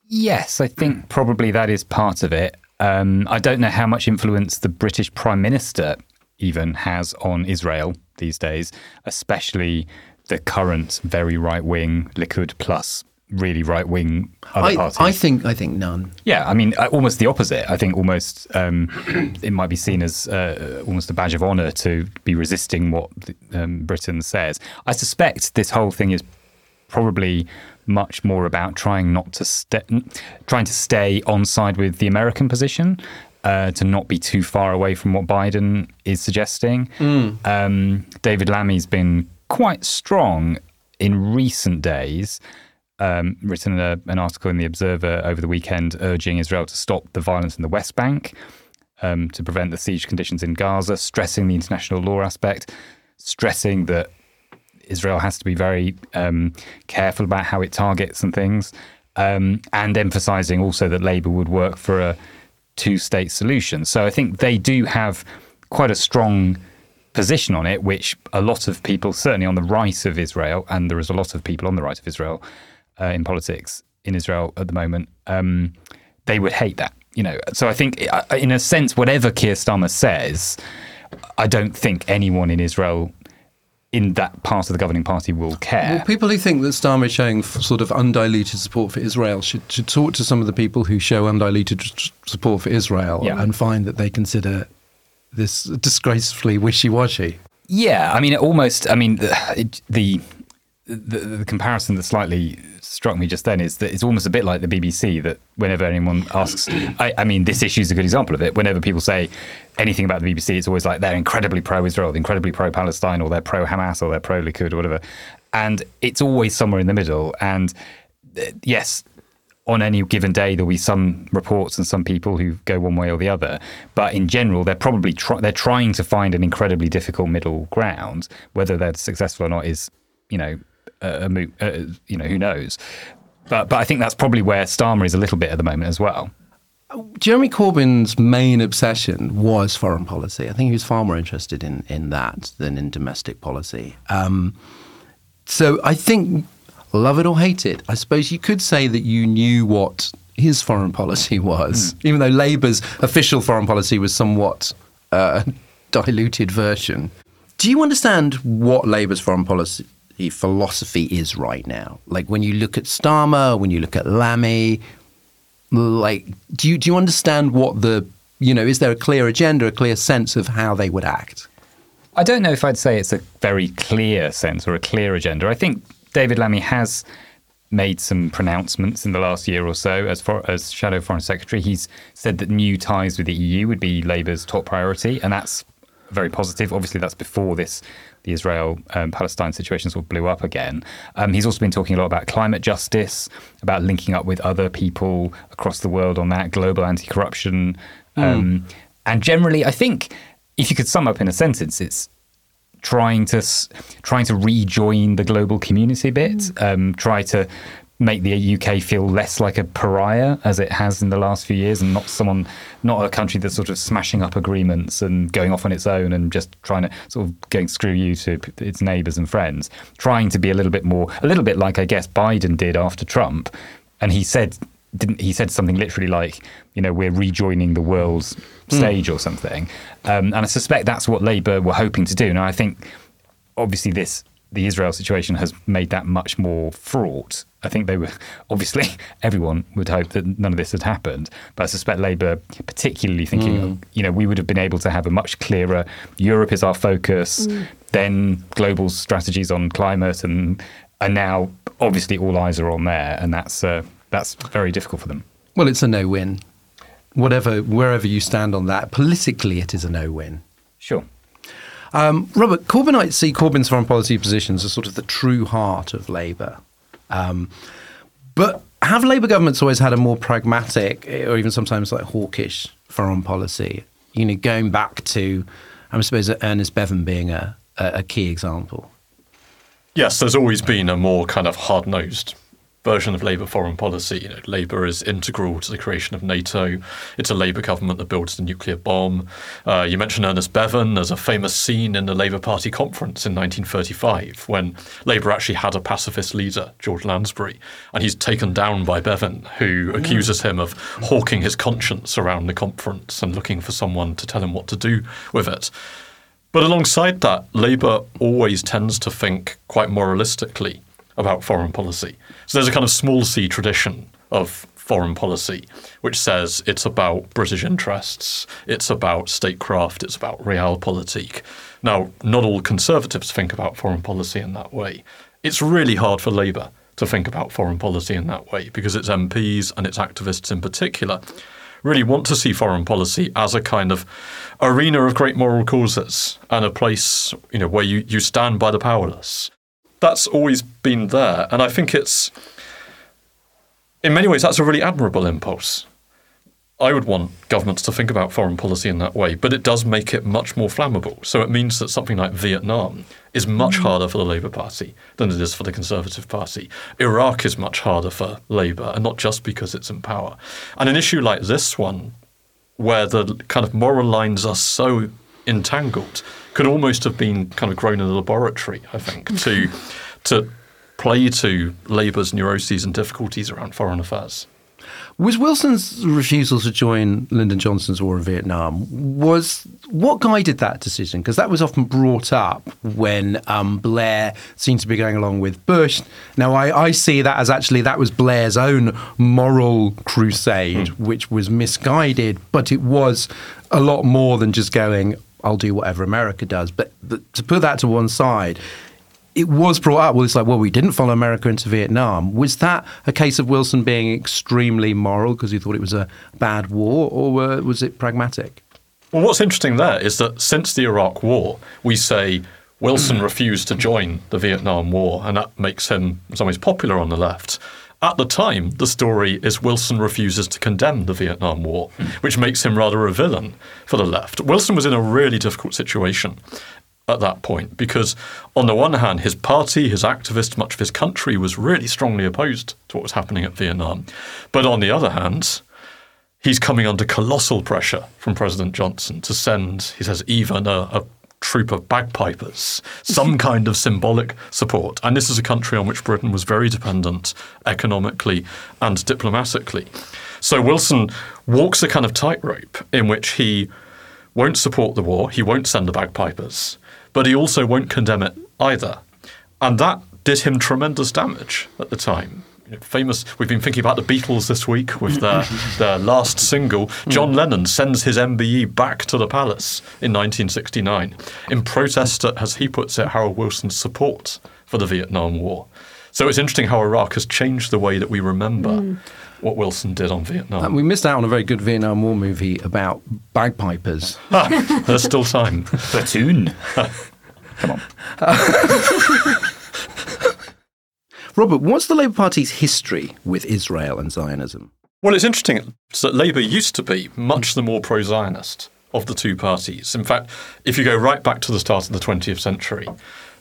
Yes, I think probably that is part of it. Um, I don't know how much influence the British Prime Minister even has on Israel these days, especially the current very right wing Likud plus really right wing other I, parties. I think I think none. Yeah, I mean, uh, almost the opposite. I think almost um, it might be seen as uh, almost a badge of honour to be resisting what um, Britain says. I suspect this whole thing is probably much more about trying not to sta trying to stay on side with the American position. Uh, to not be too far away from what Biden is suggesting. Um, David Lammy's been quite strong in recent days um, written a, an article in the Observer over the weekend urging Israel to stop the violence in the West Bank, um, to prevent the siege conditions in Gaza, stressing the international law aspect, stressing that Israel has to be very um, careful about how it targets and things, um, and emphasizing also that Labour would work for a two state solution. So I think they do have quite a strong position on it, which a lot of people, certainly on the right of Israel, and there is a lot of people on the right of Israel uh, in politics in Israel at the moment, um, they would hate that. You know, so I think, in a sense, whatever Keir Starmer says, I don't think anyone in Israel, in that part of the governing party, will care. Well, people who think that Starmer is showing sort of undiluted support for Israel should, should talk to some of the people who show undiluted support for Israel Yeah. and find that they consider this disgracefully wishy-washy. Yeah, I mean, it almost. I mean, the, the the the comparison that slightly struck me just then is that it's almost a bit like the BBC. That whenever anyone asks, I, I mean, this issue is a good example of it. Whenever people say anything about the BBC, it's always like they're incredibly pro-Israel, incredibly pro-Palestine, or they're pro-Hamas, or they're pro-Likud, or whatever. And it's always somewhere in the middle. And uh, yes, on any given day there'll be some reports and some people who go one way or the other but in general they're probably they're trying to find an incredibly difficult middle ground whether they're successful or not is you know a, moot, uh, you know who knows but but I think that's probably where Starmer is a little bit at the moment as well Jeremy Corbyn's main obsession was foreign policy. I think he was far more interested in, in that than in domestic policy. Um, so I think, love it or hate it, I suppose you could say that you knew what his foreign policy [LAUGHS] was, even though Labour's official foreign policy was somewhat uh, [LAUGHS] diluted version. Do you understand what Labour's foreign policy philosophy is right now? Like when you look at Starmer, when you look at Lammy, like do you do you understand what the you know is there a clear agenda a clear sense of how they would act I don't know if I'd say it's a very clear sense or a clear agenda. I think David Lammy has made some pronouncements in the last year or so as far as shadow foreign secretary. He's said that new ties with the EU would be Labour's top priority, and that's very positive. Obviously, that's before this the Israel um, Palestine situation sort of blew up again. Um, he's also been talking a lot about climate justice, about linking up with other people across the world on that, global anti corruption. Um, and generally, I think if you could sum up in a sentence, it's trying to trying to rejoin the global community a bit, um, try to make the UK feel less like a pariah as it has in the last few years, and not someone, not a country that's sort of smashing up agreements and going off on its own and just trying to sort of going screw you to its neighbours and friends. Trying to be a little bit more, a little bit like I guess Biden did after Trump, and he said. Didn't he said something literally like, you know, we're rejoining the world's stage or something, um, and I suspect that's what Labour were hoping to do. Now, I think obviously this the Israel situation has made that much more fraught I think they were [LAUGHS] obviously [LAUGHS] everyone would hope that none of this had happened, but I suspect Labour, particularly thinking, mm. you know, we would have been able to have a much clearer Europe is our focus, mm. then global strategies on climate, and and now obviously all eyes are on there, and that's uh, that's very difficult for them. Well, it's a no-win. Whatever, wherever you stand on that, politically, it is a no-win. Sure. Um, Robert, Corbynites see Corbyn's foreign policy positions as sort of the true heart of Labour. Um, but have Labour governments always had a more pragmatic, or even sometimes like hawkish, foreign policy? You know, going back to, I suppose, Ernest Bevin being a, a, a key example. Yes, there's always been a more kind of hard nosed version of Labour foreign policy. You know, Labour is integral to the creation of NATO. It's a Labour government that builds the nuclear bomb. Uh, you mentioned Ernest Bevin. There's a famous scene in the Labour Party conference in 1935 when Labour actually had a pacifist leader, George Lansbury, and he's taken down by Bevin, who accuses him of hawking his conscience around the conference and looking for someone to tell him what to do with it. But alongside that, Labour always tends to think quite moralistically about foreign policy. So there's a kind of small c tradition of foreign policy, which says it's about British interests, it's about statecraft, it's about realpolitik. Now, not all conservatives think about foreign policy in that way. It's really hard for Labour to think about foreign policy in that way because its MPs and its activists in particular really want to see foreign policy as a kind of arena of great moral causes and a place, you know, where you, you stand by the powerless that's always been there. And I think it's, in many ways, that's a really admirable impulse. I would want governments to think about foreign policy in that way, but it does make it much more flammable. So it means that something like Vietnam is much mm. harder for the Labour Party than it is for the Conservative Party. Iraq is much harder for Labour, and not just because it's in power. And an issue like this one, where the kind of moral lines are so entangled, could almost have been kind of grown in a laboratory, I think, [LAUGHS] to to play to Labour's neuroses and difficulties around foreign affairs. Was Wilson's refusal to join Lyndon Johnson's war in Vietnam was what guided that decision? Because that was often brought up when um, Blair seemed to be going along with Bush. Now I, I, see that as actually that was Blair's own moral crusade, mm. which was misguided, but it was a lot more than just going. I'll do whatever America does. But, but to put that to one side, it was brought up. Well, it's like, well, we didn't follow America into Vietnam. Was that a case of Wilson being extremely moral because he thought it was a bad war, or was it pragmatic? Well, what's interesting there is that since the Iraq War, we say Wilson [CLEARS THROAT] refused to join the Vietnam War, and that makes him in some ways popular on the left. At the time, the story is Wilson refuses to condemn the Vietnam War, which makes him rather a villain for the left. Wilson was in a really difficult situation at that point because, on the one hand, his party, his activists, much of his country was really strongly opposed to what was happening at Vietnam. But on the other hand, he's coming under colossal pressure from President Johnson to send, he says, even a, a troop of bagpipers, some [LAUGHS] kind of symbolic support. And this is a country on which Britain was very dependent economically and diplomatically. So Wilson walks a kind of tightrope in which he won't support the war, he won't send the bagpipers, but he also won't condemn it either. And that did him tremendous damage at the time famous. We've been thinking about the Beatles this week with their [LAUGHS] their last single. John Lennon sends his MBE back to the palace in 1969 in protest at, as he puts it, Harold Wilson's support for the Vietnam War. So it's interesting how Iraq has changed the way that we remember. Mm. What Wilson did on Vietnam. And we missed out on a very good Vietnam War movie about bagpipers. [LAUGHS] ah, there's still time. Platoon. [LAUGHS] Come on. Robert, what's the Labour Party's history with Israel and Zionism? Well, it's interesting that Labour used to be much the more pro Zionist of the two parties. In fact, if you go right back to the start of the 20th century,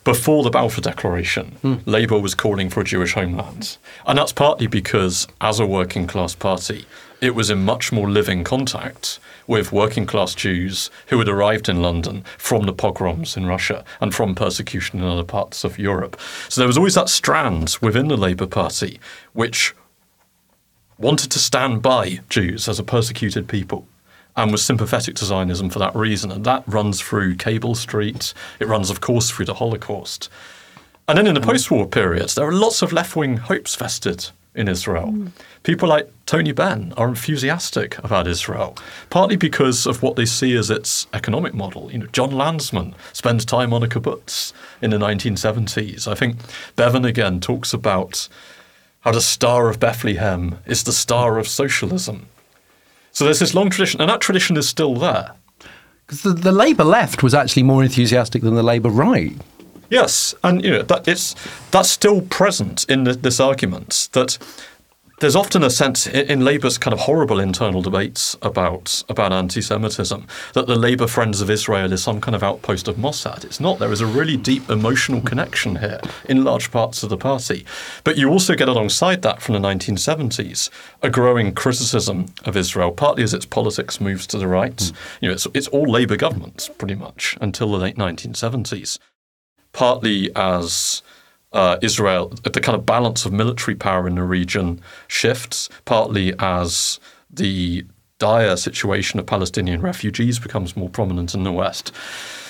before the Balfour Declaration, mm. Labour was calling for a Jewish homeland. And that's partly because, as a working class party, it was in much more living contact with working class Jews who had arrived in London from the pogroms in Russia and from persecution in other parts of Europe. So there was always that strand within the Labour Party which wanted to stand by Jews as a persecuted people and was sympathetic to Zionism for that reason. And that runs through Cable Street. It runs, of course, through the Holocaust. And then in the mm-hmm. post war period, there are lots of left wing hopes vested in Israel. People like Tony Benn are enthusiastic about Israel, partly because of what they see as its economic model. You know, Jon Lansman spends time on a kibbutz in the 1970s. I think Bevan again talks about how the Star of Bethlehem is the star of socialism. So there's this long tradition, and that tradition is still there. Because the, the Labour left was actually more enthusiastic than the Labour right. Yes, and you know that it's that's still present in the, this argument that there's often a sense in, in Labour's kind of horrible internal debates about about anti-Semitism that the Labour Friends of Israel is some kind of outpost of Mossad. It's not. There is a really deep emotional connection here in large parts of the party, but you also get alongside that from the 1970s a growing criticism of Israel, partly as its politics moves to the right. Hmm. You know, it's it's all Labour governments pretty much until the late 1970s partly as uh, Israel, the kind of balance of military power in the region shifts, partly as the dire situation of Palestinian refugees becomes more prominent in the West.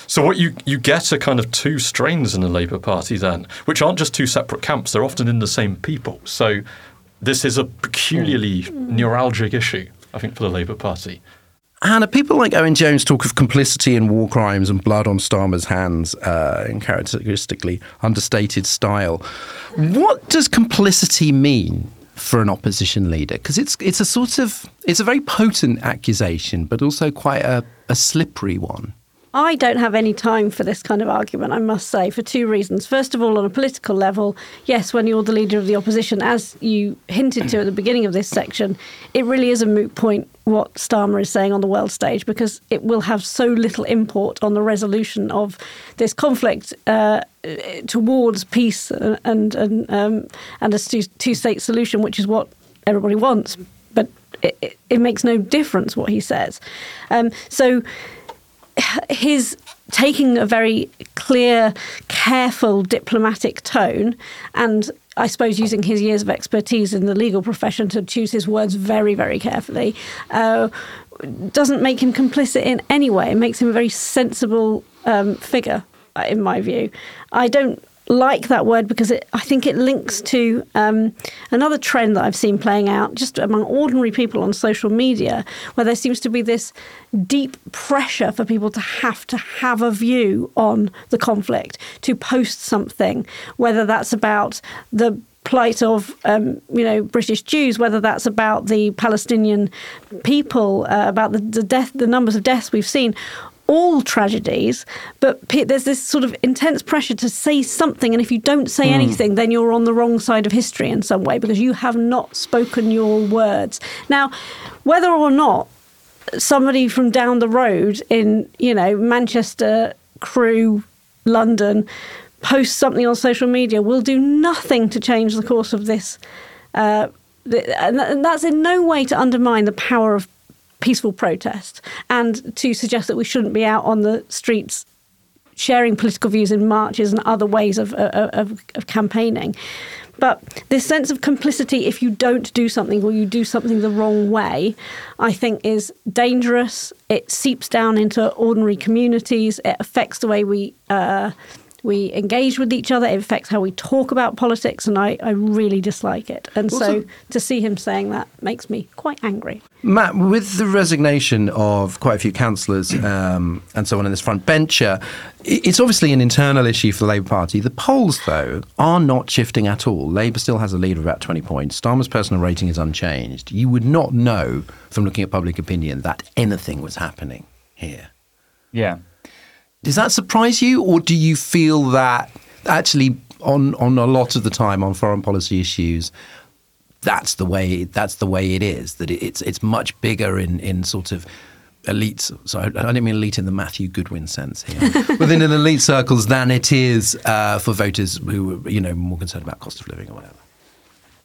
So what you, you get are kind of two strains in the Labour Party then, which aren't just two separate camps, they're often in the same people. So this is a peculiarly neuralgic issue, I think, for the Labour Party. Hannah, people like Owen Jones talk of complicity in war crimes and blood on Starmer's hands uh, in characteristically understated style. What does complicity mean for an opposition leader? Because it's it's a sort of it's a very potent accusation, but also quite a, a slippery one. I don't have any time for this kind of argument, I must say, for two reasons. First of all, on a political level, yes, when you're the leader of the opposition, as you hinted to at the beginning of this section, it really is a moot point what Starmer is saying on the world stage because it will have so little import on the resolution of this conflict uh, towards peace and and um, and a two state solution, which is what everybody wants. But it, it, it makes no difference what he says. Um, so his taking a very clear, careful diplomatic tone and I suppose using his years of expertise in the legal profession to choose his words very, very carefully, uh, doesn't make him complicit in any way. It makes him a very sensible um, figure, uh, in my view. I don't like that word because it, I think it links to um, another trend that I've seen playing out just among ordinary people on social media, where there seems to be this deep pressure for people to have to have a view on the conflict, to post something, whether that's about the plight of um, you know British Jews, whether that's about the Palestinian people, uh, about the, the death, the numbers of deaths we've seen, all tragedies, but there's this sort of intense pressure to say something, and if you don't say mm. anything, then you're on the wrong side of history in some way because you have not spoken your words. Now, whether or not somebody from down the road in, you know, Manchester, Crewe, London, posts something on social media will do nothing to change the course of this. Uh, and that's in no way to undermine the power of peaceful protest and to suggest that we shouldn't be out on the streets sharing political views in marches and other ways of, of, of, campaigning. But this sense of complicity, if you don't do something or you do something the wrong way, I think is dangerous. It seeps down into ordinary communities. It affects the way we uh, we engage with each other. It affects how we talk about politics, and I, I really dislike it. And so to see him saying that makes me quite angry. Matt, with the resignation of quite a few councillors um, and so on in this front bencher, it's obviously an internal issue for the Labour Party. The polls, though, are not shifting at all. Labour still has a lead of about 20 points. Starmer's personal rating is unchanged. You would not know from looking at public opinion that anything was happening here. Yeah. Does that surprise you, or do you feel that actually on on a lot of the time on foreign policy issues, that's the way that's the way it is. That it's it's much bigger in in sort of elites. So I don't mean elite in the Matthew Goodwin sense here, [LAUGHS] within an elite circles than it is uh, for voters who are you know more concerned about cost of living or whatever.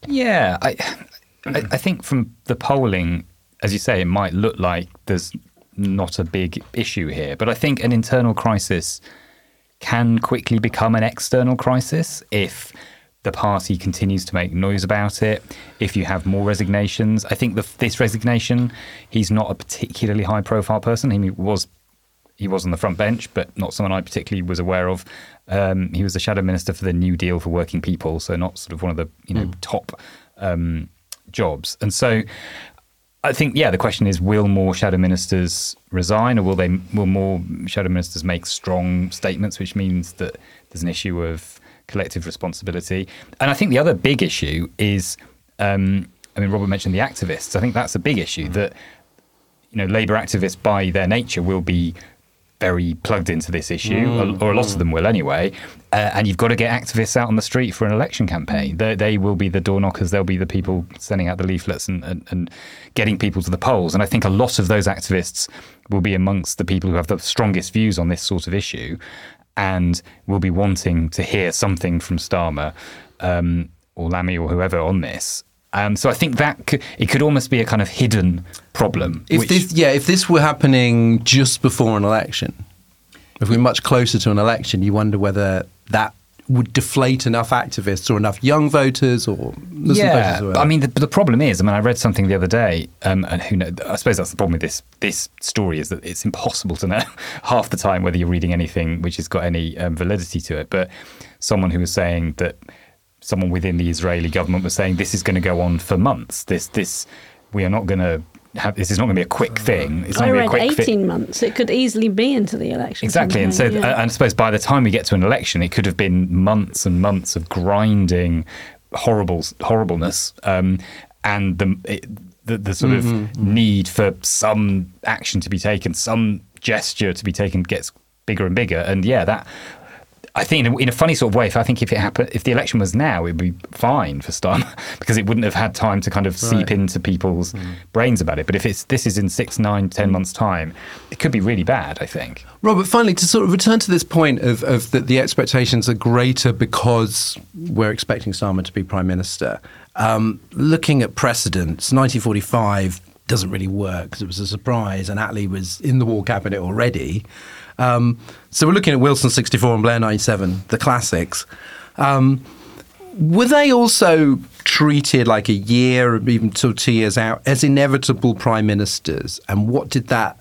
Yeah, I, I I think from the polling, as you say, it might look like there's not a big issue here. But I think an internal crisis can quickly become an external crisis if the party continues to make noise about it. If you have more resignations, I think the, this resignation, he's not a particularly high profile person. He was he was on the front bench, but not someone I particularly was aware of. Um, he was the shadow minister for the New Deal for Working People, so not sort of one of the you know top um, jobs. And so I think, yeah, the question is: Will more shadow ministers resign, or will they? Will more shadow ministers make strong statements, which means that there's an issue of collective responsibility? And I think the other big issue is, um, I mean, Robert mentioned the activists. I think that's a big issue that you know Labour activists, by their nature, will be very plugged into this issue, Mm, or, or a lot of them will anyway. Uh, and you've got to get activists out on the street for an election campaign. They, they will be the door knockers. They'll be the people sending out the leaflets and, and, and getting people to the polls. And I think a lot of those activists will be amongst the people who have the strongest views on this sort of issue and will be wanting to hear something from Starmer um, or Lammy or whoever on this. Um, so I think that could, it could almost be a kind of hidden problem. If which- this, yeah, if this were happening just before an election, if we're much closer to an election, you wonder whether that would deflate enough activists or enough young voters or Muslim yeah, voters. or I mean, the, the problem is, I mean, I read something the other day, um, and who knows, I suppose that's the problem with this this story is that it's impossible to know [LAUGHS] half the time whether you're reading anything which has got any um, validity to it. But someone who was saying that someone within the Israeli government was saying this is going to go on for months. This this we are not going to have. This is not going to be a quick thing. It's not I going to be a read quick fi- 18 months. It could easily be into the election. Exactly, and so yeah. and I suppose by the time we get to an election, it could have been months and months of grinding horrible horribleness, um, and the, it, the the sort of need for some action to be taken, some gesture to be taken, gets bigger and bigger, and yeah, that. I think in a, in a funny sort of way, if I think if it happened, if the election was now, it would be fine for Starmer [LAUGHS] because it wouldn't have had time to kind of seep into people's brains about it. But if it's this is in six, nine, ten months' time, it could be really bad. I think. Robert, finally, to sort of return to this point of, of that the expectations are greater because we're expecting Starmer to be Prime Minister. Um, looking at precedents, 1945 doesn't really work because it was a surprise and Attlee was in the war cabinet already. Um, so we're looking at Wilson 64 and Blair 97, the classics. Um, were they also treated like a year or even till two years out as inevitable prime ministers? And what did that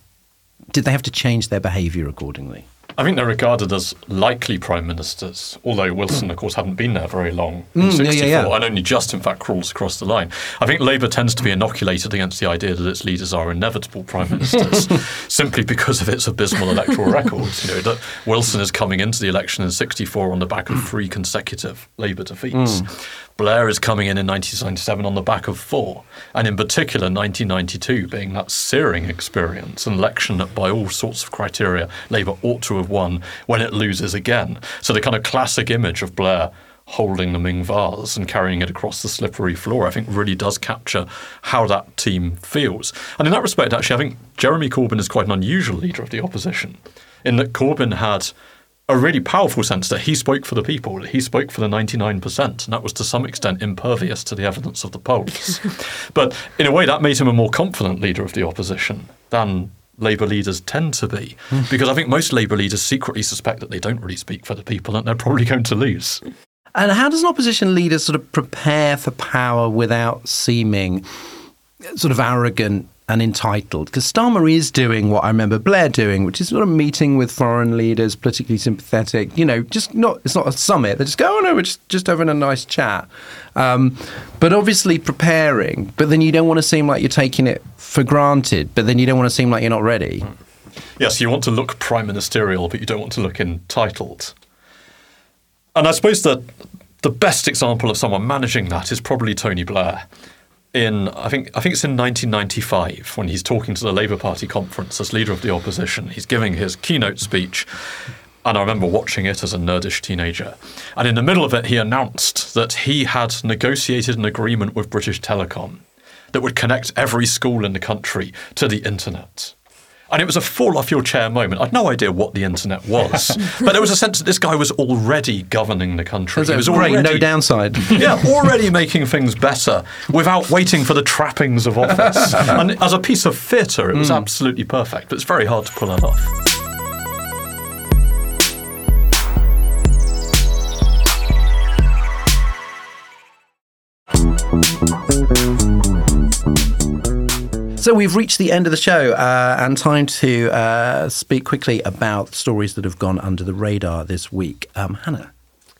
did they have to change their behaviour accordingly? I think they're regarded as likely prime ministers, although Wilson, of course, hadn't been there very long in Mm, yeah, 64 yeah, yeah. and only just, in fact, crawls across the line. I think Labour tends to be inoculated against the idea that its leaders are inevitable prime [LAUGHS] ministers simply because of its abysmal electoral [LAUGHS] records. You know, that Wilson is coming into the election in 64 on the back of three consecutive Labour defeats. Mm. Blair is coming in in 1997 on the back of four, and in particular 1992 being that searing experience, an election that by all sorts of criteria Labour ought to have won when it loses again. So the kind of classic image of Blair holding the Ming vase and carrying it across the slippery floor, I think really does capture how that team feels. And in that respect, actually, I think Jeremy Corbyn is quite an unusual leader of the opposition, in that Corbyn had a really powerful sense that he spoke for the people, that he spoke for the 99%, and that was to some extent impervious to the evidence of the polls. [LAUGHS] but in a way, that made him a more confident leader of the opposition than Labour leaders tend to be, hmm. because I think most Labour leaders secretly suspect that they don't really speak for the people and they're probably going to lose. And how does an opposition leader sort of prepare for power without seeming sort of arrogant and entitled? Because Starmer is doing what I remember Blair doing, which is sort of meeting with foreign leaders, politically sympathetic. You know, just not it's not a summit. They just go, oh no, we're just just having a nice chat. Um, but obviously preparing. But then you don't want to seem like you're taking it for granted. But then you don't want to seem like you're not ready. Yes, you want to look prime ministerial, but you don't want to look entitled. And I suppose that the best example of someone managing that is probably Tony Blair. In I think I think it's in 1995 when he's talking to the Labour Party conference as leader of the opposition. He's giving his keynote speech, and I remember watching it as a nerdish teenager. And in the middle of it, he announced that he had negotiated an agreement with British Telecom that would connect every school in the country to the internet. And it was a fall off your chair moment. I'd no idea what the internet was, [LAUGHS] but there was a sense that this guy was already governing the country. So He was great, no downside. [LAUGHS] yeah, already making things better without waiting for the trappings of office. [LAUGHS] and as a piece of theatre, it was absolutely perfect, but it's very hard to pull it off. So we've reached the end of the show uh, and time to uh, speak quickly about stories that have gone under the radar this week. Um, Hannah.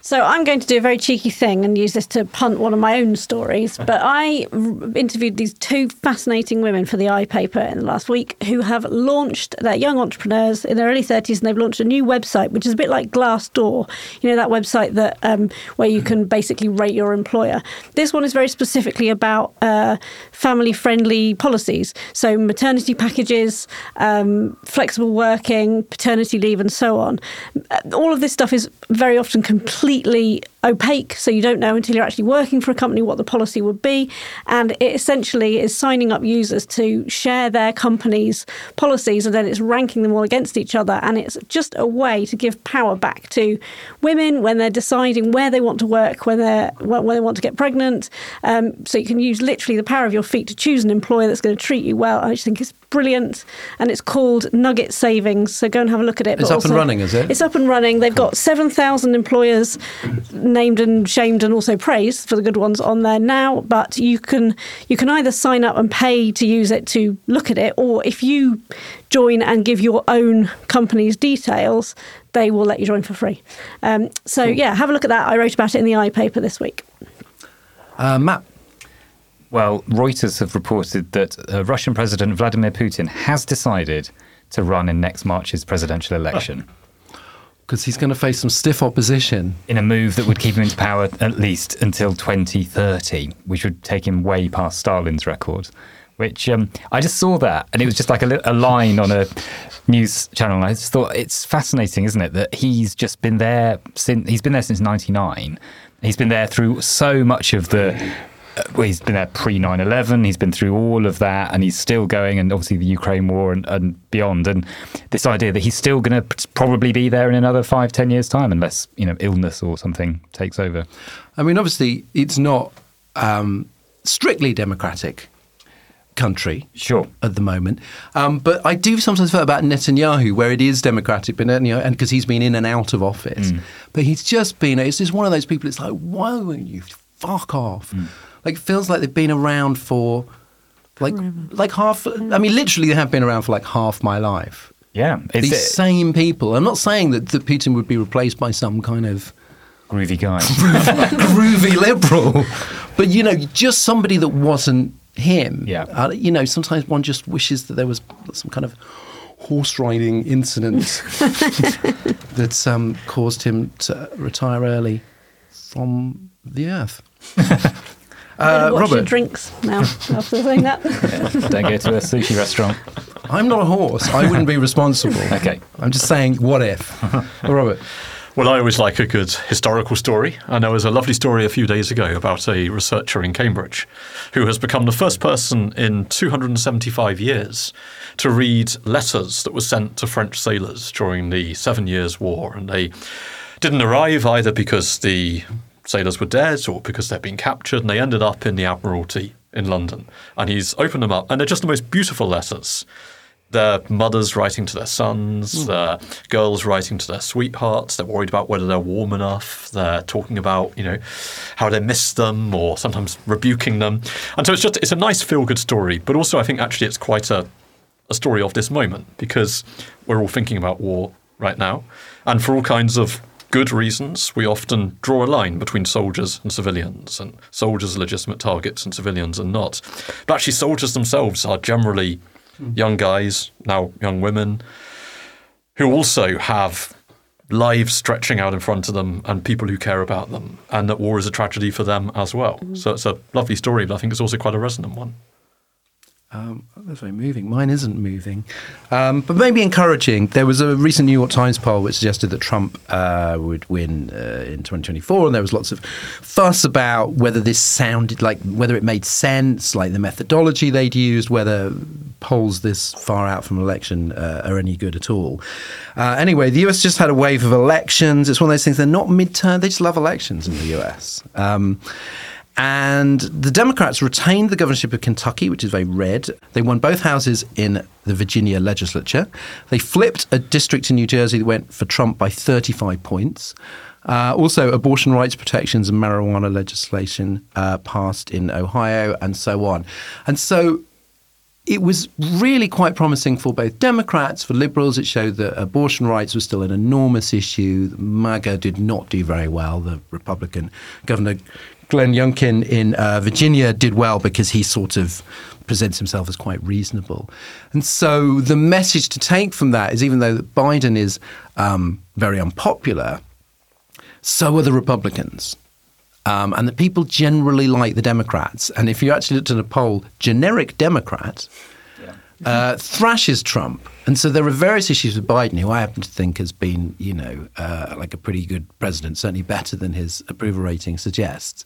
So I'm going to do a very cheeky thing and use this to punt one of my own stories. But [LAUGHS] I interviewed these two fascinating women for the i paper in the last week who have launched. They're young entrepreneurs in their early 30s, and they've launched a new website, which is a bit like Glassdoor. You know that website that um, where you can basically rate your employer. This one is very specifically about uh, family-friendly policies, so maternity packages, um, flexible working, paternity leave, and so on. Uh, All of this stuff is very often completely completely opaque, so you don't know until you're actually working for a company what the policy would be. And it essentially is signing up users to share their company's policies, and then it's ranking them all against each other. And it's just a way to give power back to women when they're deciding where they want to work, when they're when they want to get pregnant. Um, so you can use literally the power of your feet to choose an employer that's going to treat you well. I just think it's brilliant, and it's called Nugget Savings. So go and have a look at it. It's But up and running, is it? It's up and running. They've got 7,000 employers named and shamed and also praised for the good ones on there now. But you can you can either sign up and pay to use it to look at it, or if you join and give your own company's details, they will let you join for free. Um, so yeah, have a look at that. I wrote about it in the i paper this week. Uh, Matt. Well, Reuters have reported that uh, Russian President Vladimir Putin has decided to run in next March's presidential election [LAUGHS] Because he's going to face some stiff opposition. in a move that would keep him into power at least until 2030, which would take him way past Stalin's record. Which um, I just saw that, and it was just like a, li- a line on a news channel. And I just thought it's fascinating, isn't it, that he's just been there since he's been there since '99. He's been there through so much of the well, he's been there pre 9 11, he's been through all of that, and he's still going, and obviously the Ukraine war and, and beyond. And this idea that he's still going to probably be there in another five, ten years' time, unless, you know, illness or something takes over. I mean, obviously, it's not um, strictly democratic country Sure. at the moment. Um, but I do sometimes feel about Netanyahu, where it is democratic, but Netanyahu, and because he's been in and out of office, but he's just been. It's just one of those people. It's like, why won't you fuck off? Like, it feels like they've been around for like like half. I mean, literally, they have been around for like half my life. Yeah. It's These a same people. I'm not saying that, that Putin would be replaced by some kind of groovy guy. [LAUGHS] groovy liberal, but you know, just somebody that wasn't him. Yeah. Uh, you know, sometimes one just wishes that there was some kind of horse riding incident [LAUGHS] that um, caused him to retire early from the earth. [LAUGHS] Uh, Watch your Robert, drinks now [LAUGHS] after saying that. [LAUGHS] Don't go to a sushi restaurant. I'm not a horse. I wouldn't be responsible. [LAUGHS] Okay. I'm just saying, what if? Robert. Well, I always like a good historical story, and there was a lovely story a few days ago about a researcher in Cambridge who has become the first person in 275 years to read letters that were sent to French sailors during the Seven Years' War, and they didn't arrive either because the sailors were dead or because they'd been captured, and they ended up in the Admiralty in London. And he's opened them up, and they're just the most beautiful letters. Their mothers writing to their sons, hmm. their girls writing to their sweethearts. They're worried about whether they're warm enough. They're talking about, you know, how they miss them or sometimes rebuking them. And so it's just it's a nice feel good story, but also I think actually it's quite a a story of this moment because we're all thinking about war right now. And for all kinds of good reasons, we often draw a line between soldiers and civilians, and soldiers are legitimate targets and civilians are not. But actually, soldiers themselves are generally young guys, now young women, who also have lives stretching out in front of them and people who care about them, and that war is a tragedy for them as well. So it's a lovely story, but I think it's also quite a resonant one. Um, that's very moving. Mine isn't moving, um, but maybe encouraging. There was a recent New York Times poll which suggested that Trump uh, would win uh, in 2024, and there was lots of fuss about whether this sounded like whether it made sense, like the methodology they'd used, whether polls this far out from election uh, are any good at all. Uh, anyway, the US just had a wave of elections. It's one of those things. They're not midterm. They just love elections in the US. Um, and the Democrats retained the governorship of Kentucky, which is very red. They won both houses in the Virginia legislature. They flipped a district in New Jersey that went for Trump by 35 points. Uh, also, abortion rights protections and marijuana legislation uh, passed in Ohio, and so on. And so, it was really quite promising for both Democrats, for liberals. It showed that abortion rights was still an enormous issue. MAGA did not do very well. The Republican Governor Glenn Youngkin in uh, Virginia did well because he sort of presents himself as quite reasonable. And so the message to take from that is even though Biden is um, very unpopular, so are the Republicans. Um, and the people generally like the Democrats. And if you actually looked at a poll, generic Democrat uh, thrashes Trump. And so there are various issues with Biden, who I happen to think has been, you know, uh, like a pretty good president, certainly better than his approval rating suggests.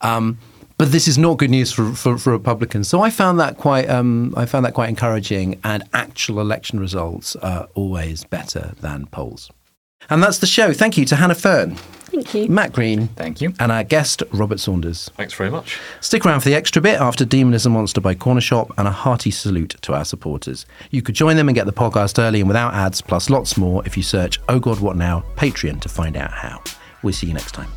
Um, but this is not good news for, for, for Republicans. So I found that quite um, I found that quite encouraging. And actual election results are always better than polls. And that's the show. Thank you to Hannah Fearn. Thank you. Matt Green. Thank you. And our guest, Robert Saunders. Thanks very much. Stick around for the extra bit after Demon is a Monster by Cornershop and a hearty salute to our supporters. You could join them and get the podcast early and without ads, plus lots more if you search Oh God What Now Patreon to find out how. We'll see you next time.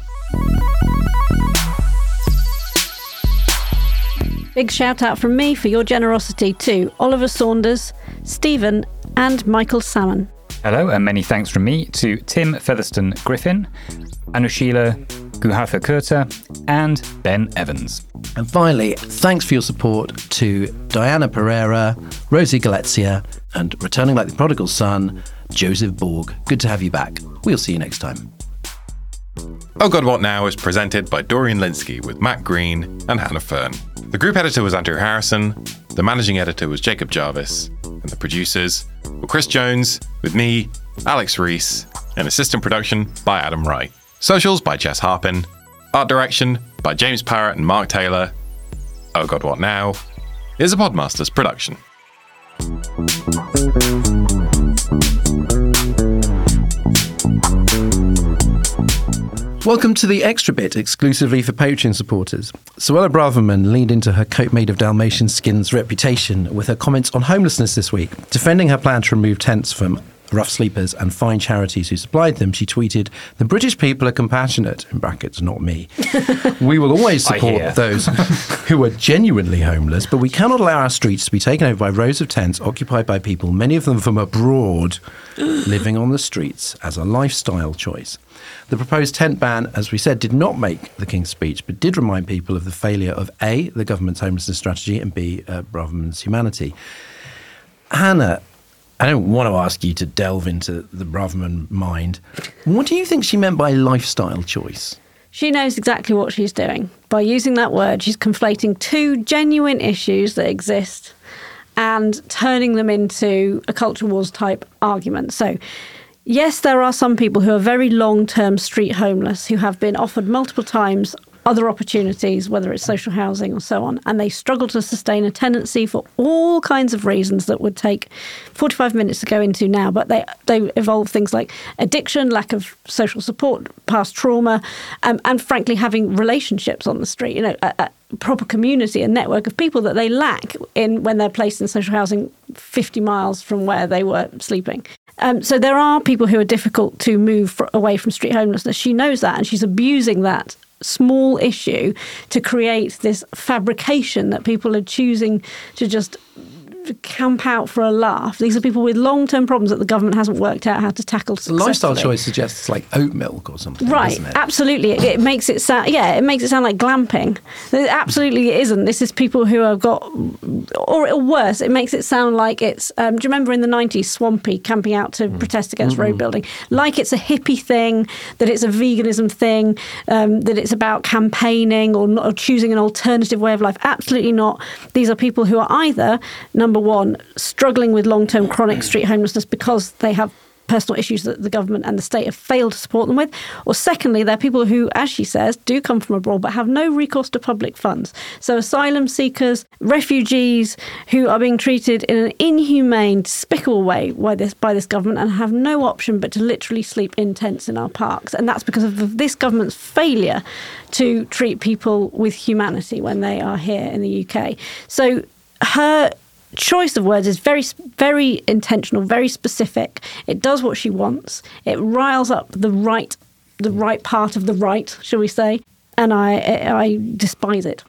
Big shout out from me for your generosity to Oliver Saunders, Stephen, and Michael Salmon. Hello, and many thanks from me to Tim Featherston Griffin, Anushila Guhafa Kurta, and Ben Evans. And finally, thanks for your support to Diana Pereira, Rosie Galizia, and returning like the prodigal son, Joseph Borg. Good to have you back. We'll see you next time. Oh God What Now is presented by Dorian Lynskey with Matt Green and Hannah Fearn. The group editor was Andrew Harrison, the managing editor was Jacob Jarvis, and the producers were Chris Jones with me, Alex Rees, and assistant production by Adam Wright. Socials by Jess Harpin, art direction by James Parrott and Mark Taylor. Oh God What Now is a Podmasters production. Welcome to the Extra Bit, exclusively for Patreon supporters. Suella Braverman leaned into her coat made of Dalmatian skins reputation with her comments on homelessness this week. Defending her plan to remove tents from rough sleepers and fine charities who supplied them, she tweeted, The British people are compassionate, in brackets, not me. [LAUGHS] we will always support those who are genuinely homeless, but we cannot allow our streets to be taken over by rows of tents occupied by people, many of them from abroad, [GASPS] living on the streets as a lifestyle choice. The proposed tent ban, as we said, did not make the King's speech, but did remind people of the failure of A, the government's homelessness strategy, and B, uh, Braverman's humanity. Hannah, I don't want to ask you to delve into the Braverman mind. What do you think she meant by lifestyle choice? She knows exactly what she's doing. By using that word, she's conflating two genuine issues that exist and turning them into a culture wars type argument. So, yes, there are some people who are very long term street homeless who have been offered multiple times other opportunities, whether it's social housing or so on, and they struggle to sustain a tenancy for all kinds of reasons that would take 45 minutes to go into now. But they, they involve things like addiction, lack of social support, past trauma, um, and frankly, having relationships on the street, you know, a, a proper community and network of people that they lack in when they're placed in social housing 50 miles from where they were sleeping. Um, so there are people who are difficult to move away from street homelessness. She knows that, and she's abusing that small issue to create this fabrication that people are choosing to just camp out for a laugh. These are people with long-term problems that the government hasn't worked out how to tackle. The lifestyle choice suggests like oat milk or something, Right, it? absolutely. It, it makes it sound, yeah, it makes it sound like glamping. Absolutely it isn't. This is people who have got, or worse, it makes it sound like it's. Um, do you remember in the nineties, Swampy camping out to protest against road building? Like it's a hippie thing, that it's a veganism thing, um, that it's about campaigning or, not, or choosing an alternative way of life. Absolutely not. These are people who are either number one struggling with long-term chronic street homelessness because they have personal issues that the government and the state have failed to support them with. Or secondly, they're people who, as she says, do come from abroad but have no recourse to public funds. So asylum seekers, refugees who are being treated in an inhumane, despicable way by this by this government and have no option but to literally sleep in tents in our parks. And that's because of this government's failure to treat people with humanity when they are here in the UK. So her choice of words is very very intentional very specific. It does what she wants. It riles up the right the right part of the right shall we say. And i i despise it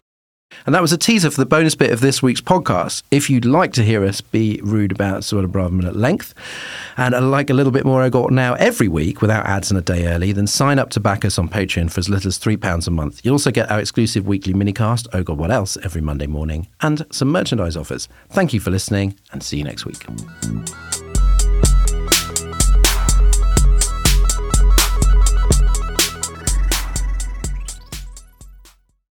And that was a teaser for the bonus bit of this week's podcast. If you'd like to hear us be rude about Suella Braverman at length and like a little bit more I got now every week without ads and a day early, then sign up to back us on Patreon for as little as £3 a month. You'll also get our exclusive weekly minicast, Oh God, What Else, every Monday morning, and some merchandise offers. Thank you for listening and see you next week.